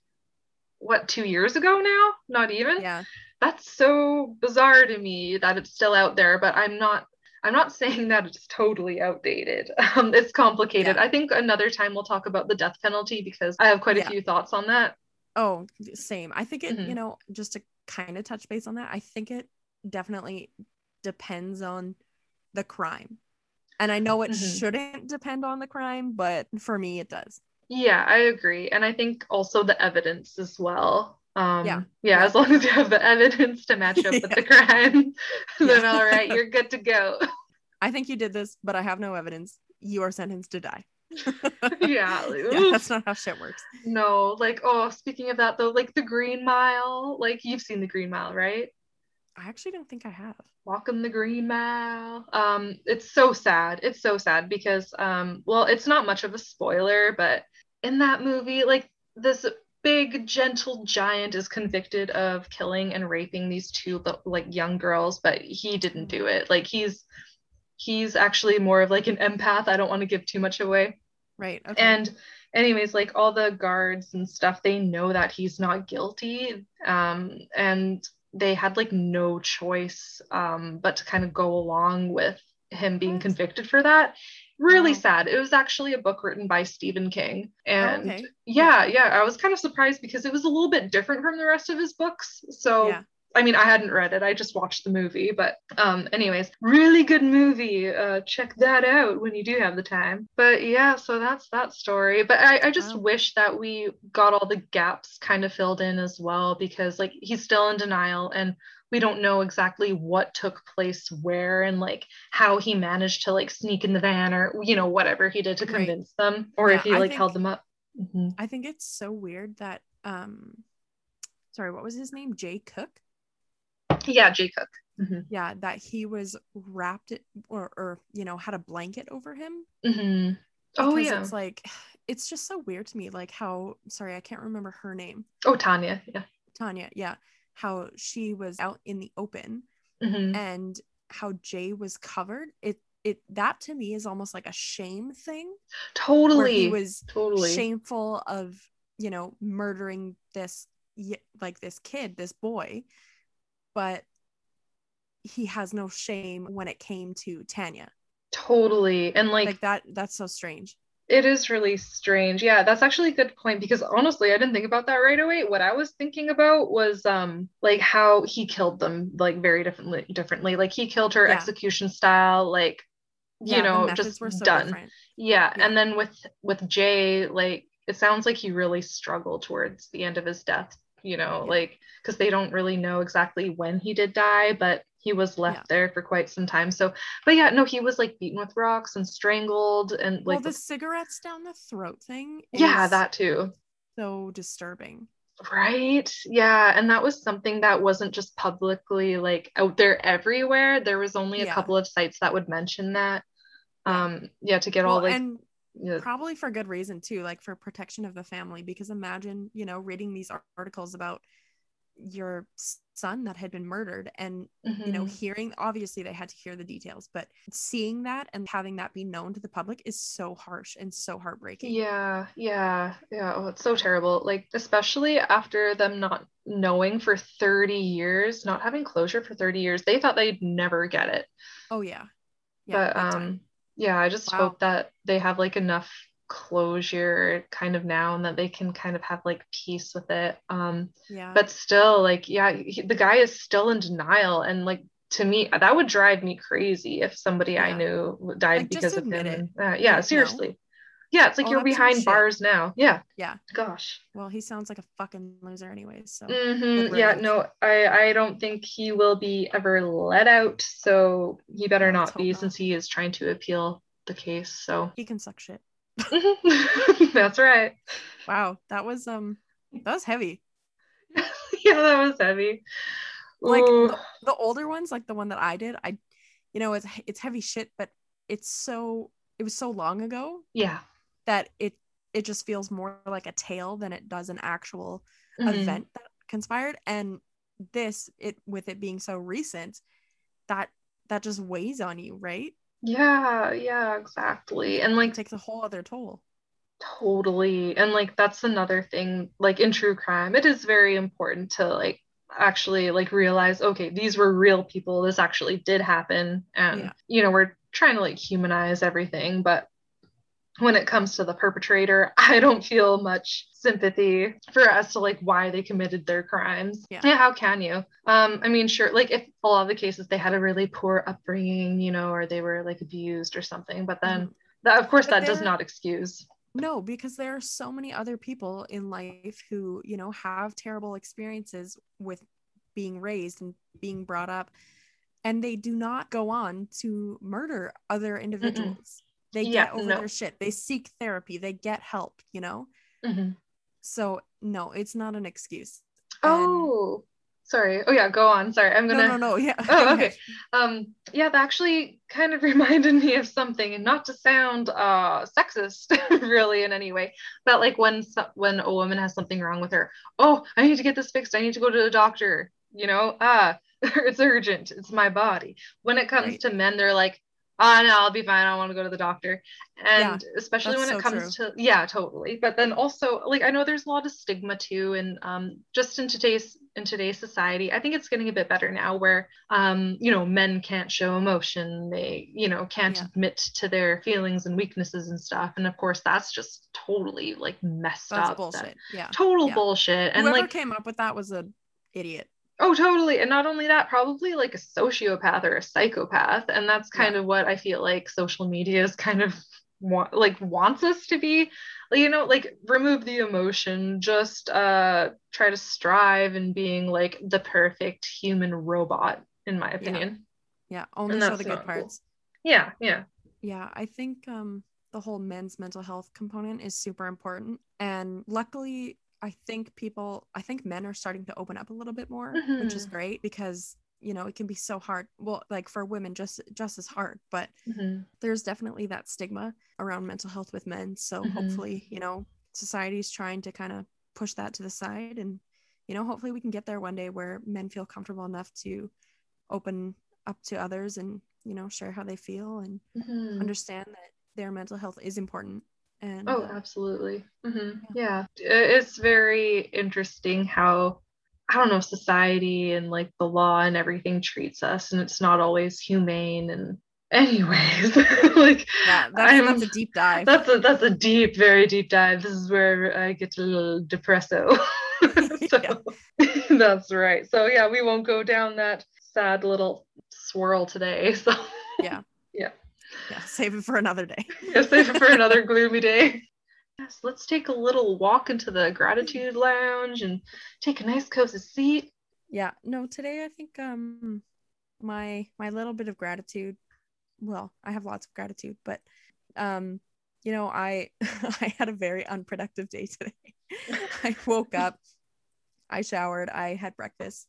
What two years ago now? Not even. Yeah. that's so bizarre to me that it's still out there but i'm not i'm not (laughs) saying that it's totally outdated um, it's complicated Yeah. i think another time we'll talk about the death penalty because i have quite a Yeah. few thoughts on that Oh, same. I think it, you Mhm. know, just to kind of touch base on that, I think it definitely depends on the crime. And I know it Mhm. shouldn't depend on the crime, but for me, it does. Yeah i agree and i think also the evidence as well um Yeah. yeah, Yeah. as long as you have the evidence to match up with the (laughs) crime (laughs) then Yeah. all right you're good to go (laughs) I think you did this, but I have no evidence. You are sentenced to die. yeah, like, yeah, that's not how shit works. no like oh speaking of that though like the green mile like you've seen the green mile right I actually don't think I have. walking the green mile um it's so sad it's so sad because um well it's not much of a spoiler but in that movie like this big gentle giant is convicted of killing and raping these two like young girls but he didn't do it like he's he's actually more of like an empath i don't want to give too much away Right. Okay. and anyways like all the guards and stuff they know that he's not guilty um and they had like no choice um but to kind of go along with him being convicted for that really Wow. sad it was actually a book written by stephen king and Oh, okay. yeah yeah i was kind of surprised because it was a little bit different from the rest of his books so Yeah. I mean, I hadn't read it. I just watched the movie, but um anyways, really good movie. Uh check that out when you do have the time. But yeah, so that's that story. But I, I just Wow. wish that we got all the gaps kind of filled in as well because like he's still in denial and we don't know exactly what took place where and like how he managed to like sneak in the van or you know whatever he did to Right. convince them or if he I like held them up. Mhm. I think it's so weird that um sorry, what was his name? Jay Cook? Yeah, Jay Cook. Mhm. yeah that he was wrapped it or or you know had a blanket over him hmm Oh yeah. it's like it's just so weird to me like how sorry i can't remember her name Oh Tanya. Yeah. tanya yeah how she was out in the open hmm and how jay was covered it it that to me is almost like a shame thing Totally. he was totally. shameful of you know murdering this like this kid this boy but he has no shame when it came to tanya Totally. And like, like that that's so strange it is really strange. Yeah, that's actually a good point because honestly, I didn't think about that right away. What I was thinking about was um like how he killed them like very differently differently. Like he killed her Yeah. execution style, like you Yeah, know, just so done. Yeah. Yeah. And then with with Jay, like it sounds like he really struggled towards the end of his death, you know, like because they don't really know exactly when he did die, but he was left Yeah. there for quite some time. So, but yeah, no, he was like beaten with rocks and strangled and well like the cigarettes down the throat thing yeah, that too. so disturbing Right. Yeah. And that was something that wasn't just publicly like out there everywhere. There was only a Yeah. couple of sites that would mention that. Yeah. Um, yeah, to get well, all like and yeah, probably for good reason too like for protection of the family because imagine you know reading these articles about your son that had been murdered and you know mhm. hearing obviously they had to hear the details but seeing that and having that be known to the public is so harsh and so heartbreaking Yeah, yeah, yeah. Oh, it's so terrible. Like, especially after them not knowing for 30 years, not having closure for 30 years, they thought they'd never get it. oh yeah but big time. um yeah i just Wow. hope that they have like enough closure kind of now and that they can kind of have like peace with it um yeah. but still like yeah he, the guy is still in denial and like to me that would drive me crazy if somebody i knew died Like, because of him it. uh, yeah no. seriously. Yeah it's like you're behind bars now. Yeah. Yeah. gosh. Well he sounds like a fucking loser anyways so hmm yeah no i i don't think he will be ever let out so he better let's not be not. since he is trying to appeal the case so he can suck shit (laughs) That's right. wow that was um that was heavy (laughs) Yeah, that was heavy. like the, the older ones like the one that i did i you know it's it's heavy shit but it's so it was so long ago yeah. that it it just feels more like a tale than it does an actual Mhm. event that conspired and this it with it being so recent that that just weighs on you right Yeah, yeah, exactly. And it like takes a whole other toll totally. And like that's another thing, like in true crime, it is very important to like actually like realize, okay, these were real people. This actually did happen. And Yeah. you know, we're trying to like humanize everything, but when it comes to the perpetrator, (laughs) I don't feel much sympathy for as to like why they committed their crimes. Yeah. how can you? Um, I mean, sure, like if a lot of the cases they had a really poor upbringing, you know, or they were like abused or something, but then Mhm. that of course But that does not excuse. no because there are so many other people in life who you know have terrible experiences with being raised and being brought up and they do not go on to murder other individuals they Yeah, get over no. their shit they seek therapy they get help you know Mhm. so no it's not an excuse And- Oh, sorry. Oh yeah, go on. Sorry, I'm gonna. no no no. yeah (laughs) Oh, okay. Um, yeah, that actually kind of (laughs) reminded me of something, and not to sound uh sexist (laughs) really in any way, but like when when a woman has something wrong with her, oh, I need to get this fixed. I need to go to the doctor. You know, ah, it's urgent. It's my body. When it comes Right. to men, they're like, ah, no, I'll be fine. I don't want to go to the doctor. And especially that's when it so comes to yeah, totally. But then also, like, I know there's a lot of stigma too, and um, just in today's in today's society, I think it's getting a bit better now, where um, you know, men can't show emotion. They, you know, can't Yeah. admit to their feelings and weaknesses and stuff. And of course, that's just totally like messed that's up. that- bullshit yeah total Yeah. bullshit. And whoever like, came up with that was an idiot Oh, totally. And not only that, probably like a sociopath or a psychopath. And that's kind of what I feel like social media is kind of want, like wants us to be. Like, you know, like remove the emotion, just uh try to strive in being like the perfect human robot, in my opinion. yeah only show the good not cool. parts Yeah, yeah. Yeah, I think um the whole men's mental health component is super important. And luckily, I think people I think men are starting to open up a little bit more, which is great because you know it can be so hard well like for women just just as hard but Mhm. there's definitely that stigma around mental health with men so Mhm. hopefully you know society's trying to kind of push that to the side and you know hopefully we can get there one day where men feel comfortable enough to open up to others and you know share how they feel and Mhm. understand that their mental health is important and Oh, uh, absolutely. hmm Yeah. I- It's very interesting how, I don't know, society and like the law and everything treats us, and it's not always humane. And, (laughs) anyways, (laughs) like, yeah that's, that's a deep dive that's a that's a deep, very deep dive. This is where I get a little depresso. (laughs) so, that's right. So yeah, we won't go down that sad little swirl today. So yeah. yeah save it for another day (laughs) yeah, save it for another gloomy day. Yes, let's take a little walk into the gratitude lounge and take a nice cozy seat. yeah no today i think um my my little bit of gratitude well i have lots of gratitude but um you know i (laughs) i had a very unproductive day today (laughs) i woke up i showered i had breakfast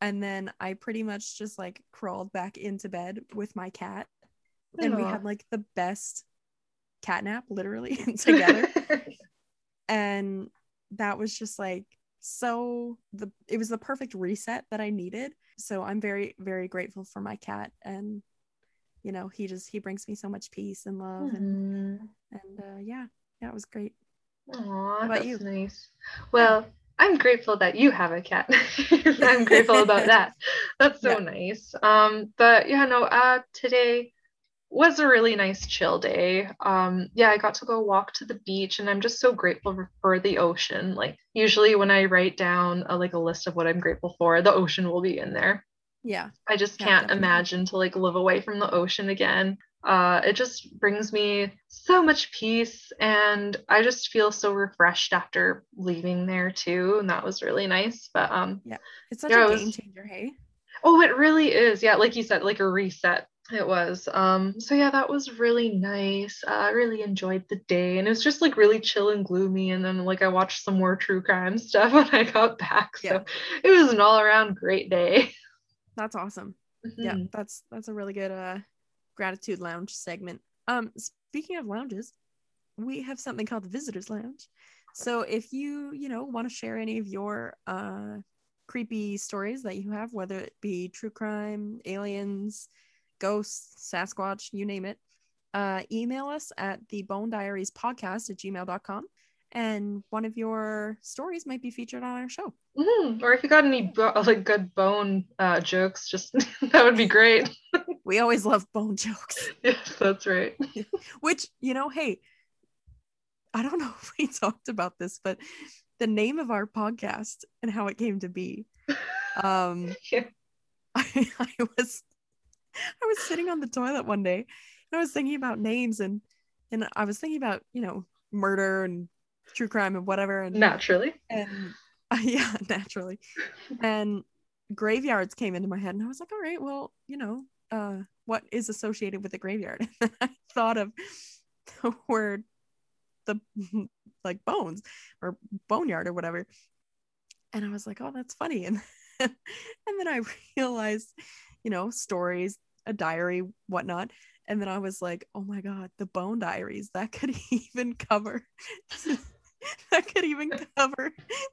and then i pretty much just like crawled back into bed with my cat and we had like the best cat nap literally (laughs) (laughs) together and that was just like so the it was the perfect reset that I needed. So I'm very very grateful for my cat and you know he just he brings me so much peace and love and Mhm. and uh, yeah yeah it was great. Aw, about that's you? nice. Well, I'm grateful that you have a cat. (laughs) I'm grateful about that. That's so Yeah. nice. Um, but yeah, no, uh today was a really nice chill day. Um, yeah, I got to go walk to the beach and I'm just so grateful for, the ocean. Like usually when I write down a, like a list of what I'm grateful for, the ocean will be in there. Yeah I just Yeah, can't definitely. imagine to like live away from the ocean again. Uh, it just brings me so much peace, and I just feel so refreshed after leaving there too, and that was really nice. But um, yeah, it's such Yeah, a it was- game changer. Hey oh, it really is, yeah, like you said, like a reset. It was. Um, so yeah, that was really nice. Uh, I really enjoyed the day, and it was just like really chill and gloomy. And then like I watched some more true crime (laughs) stuff when I got back. So Yeah. it was an all around great day. (laughs) that's awesome. Yeah Mhm. that's that's a really good uh gratitude lounge segment. Um speaking of lounges, we have something called the visitors lounge. So if you you know want to share any of your uh creepy stories that you have, whether it be true crime, aliens, ghosts, Sasquatch, you name it, uh, email us at the bone diaries podcast at gmail.com and one of your stories might be featured on our show. Mhm. Or if you got any bo- like good bone uh, jokes, just (laughs) that would be great. (laughs) We always love bone jokes, yes, that's right. (laughs) which, you know, hey, I don't know if we talked about this, but the name of our podcast and how it came to be. Um, Yeah. I, I was (laughs) I was sitting on the toilet one day and I was thinking about names and and I was thinking about, you know, murder and true crime and whatever and Naturally. and (laughs) yeah, naturally. And graveyards came into my head and I was like, all right, well, you know, uh what is associated with a graveyard? (laughs) And I thought of the word the like bones or boneyard or whatever. And I was like, oh, that's funny. And and then I realized, you know, stories, a diary, whatnot. And then I was like, oh my God, the bone diaries, that could (laughs) even cover (laughs) that could even cover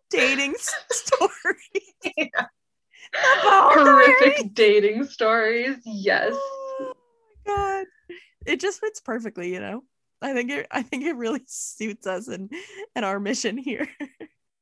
dating (laughs) stories. Yeah. Horrific diaries. dating stories. Yes. Oh my god. It just fits perfectly, you know. I think it I think it really suits us and and our mission here.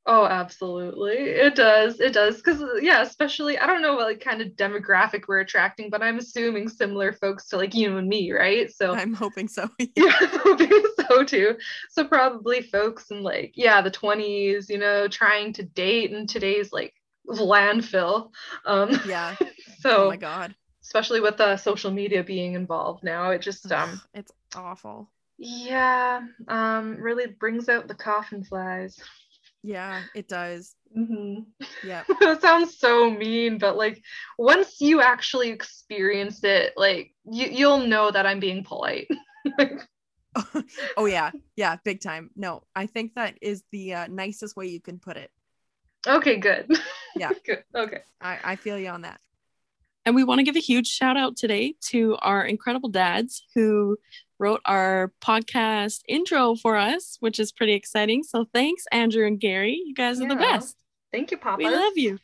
Oh, absolutely. It does. It does. Because, yeah, especially, I don't know what like, kind of demographic we're attracting, but I'm assuming similar folks to like you and me, right? So, (laughs) I'm hoping so. (laughs) yeah, (laughs) I'm hoping so too. So, probably folks in like, yeah, the 20s, you know, trying to date in today's like landfill. Um, yeah. so, Oh my god. especially with uh, social media being involved now, it just, um, it's awful. yeah, um, really brings out the coffin flies. Yeah, it does. hmm Yeah. (laughs) that sounds so mean, but like once you actually experience it, like you you'll know that I'm being polite. (laughs) (laughs) oh yeah. Yeah, big time. No, I think that is the uh, nicest way you can put it. okay, good. Yeah. good. Okay. I I feel you on that. And we want to give a huge shout out today to our incredible dads who wrote our podcast intro for us, which is pretty exciting. So thanks, Andrew and Gary. You guys are the best. Thank you, Papa. We love you.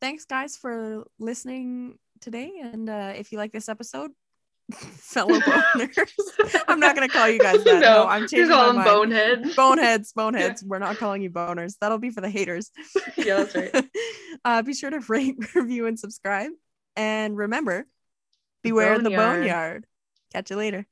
Thanks, guys, for listening today. And uh, if you like this episode, (laughs) fellow (laughs) boners, I'm not gonna call you guys (laughs) that. No, I'm changing my them mind. boneheads. Boneheads, boneheads. We're not calling you boners. That'll be for the haters. yeah, that's right. uh, be sure to rate, review, and subscribe. And remember, beware in the boneyard. boneyard. Catch you later.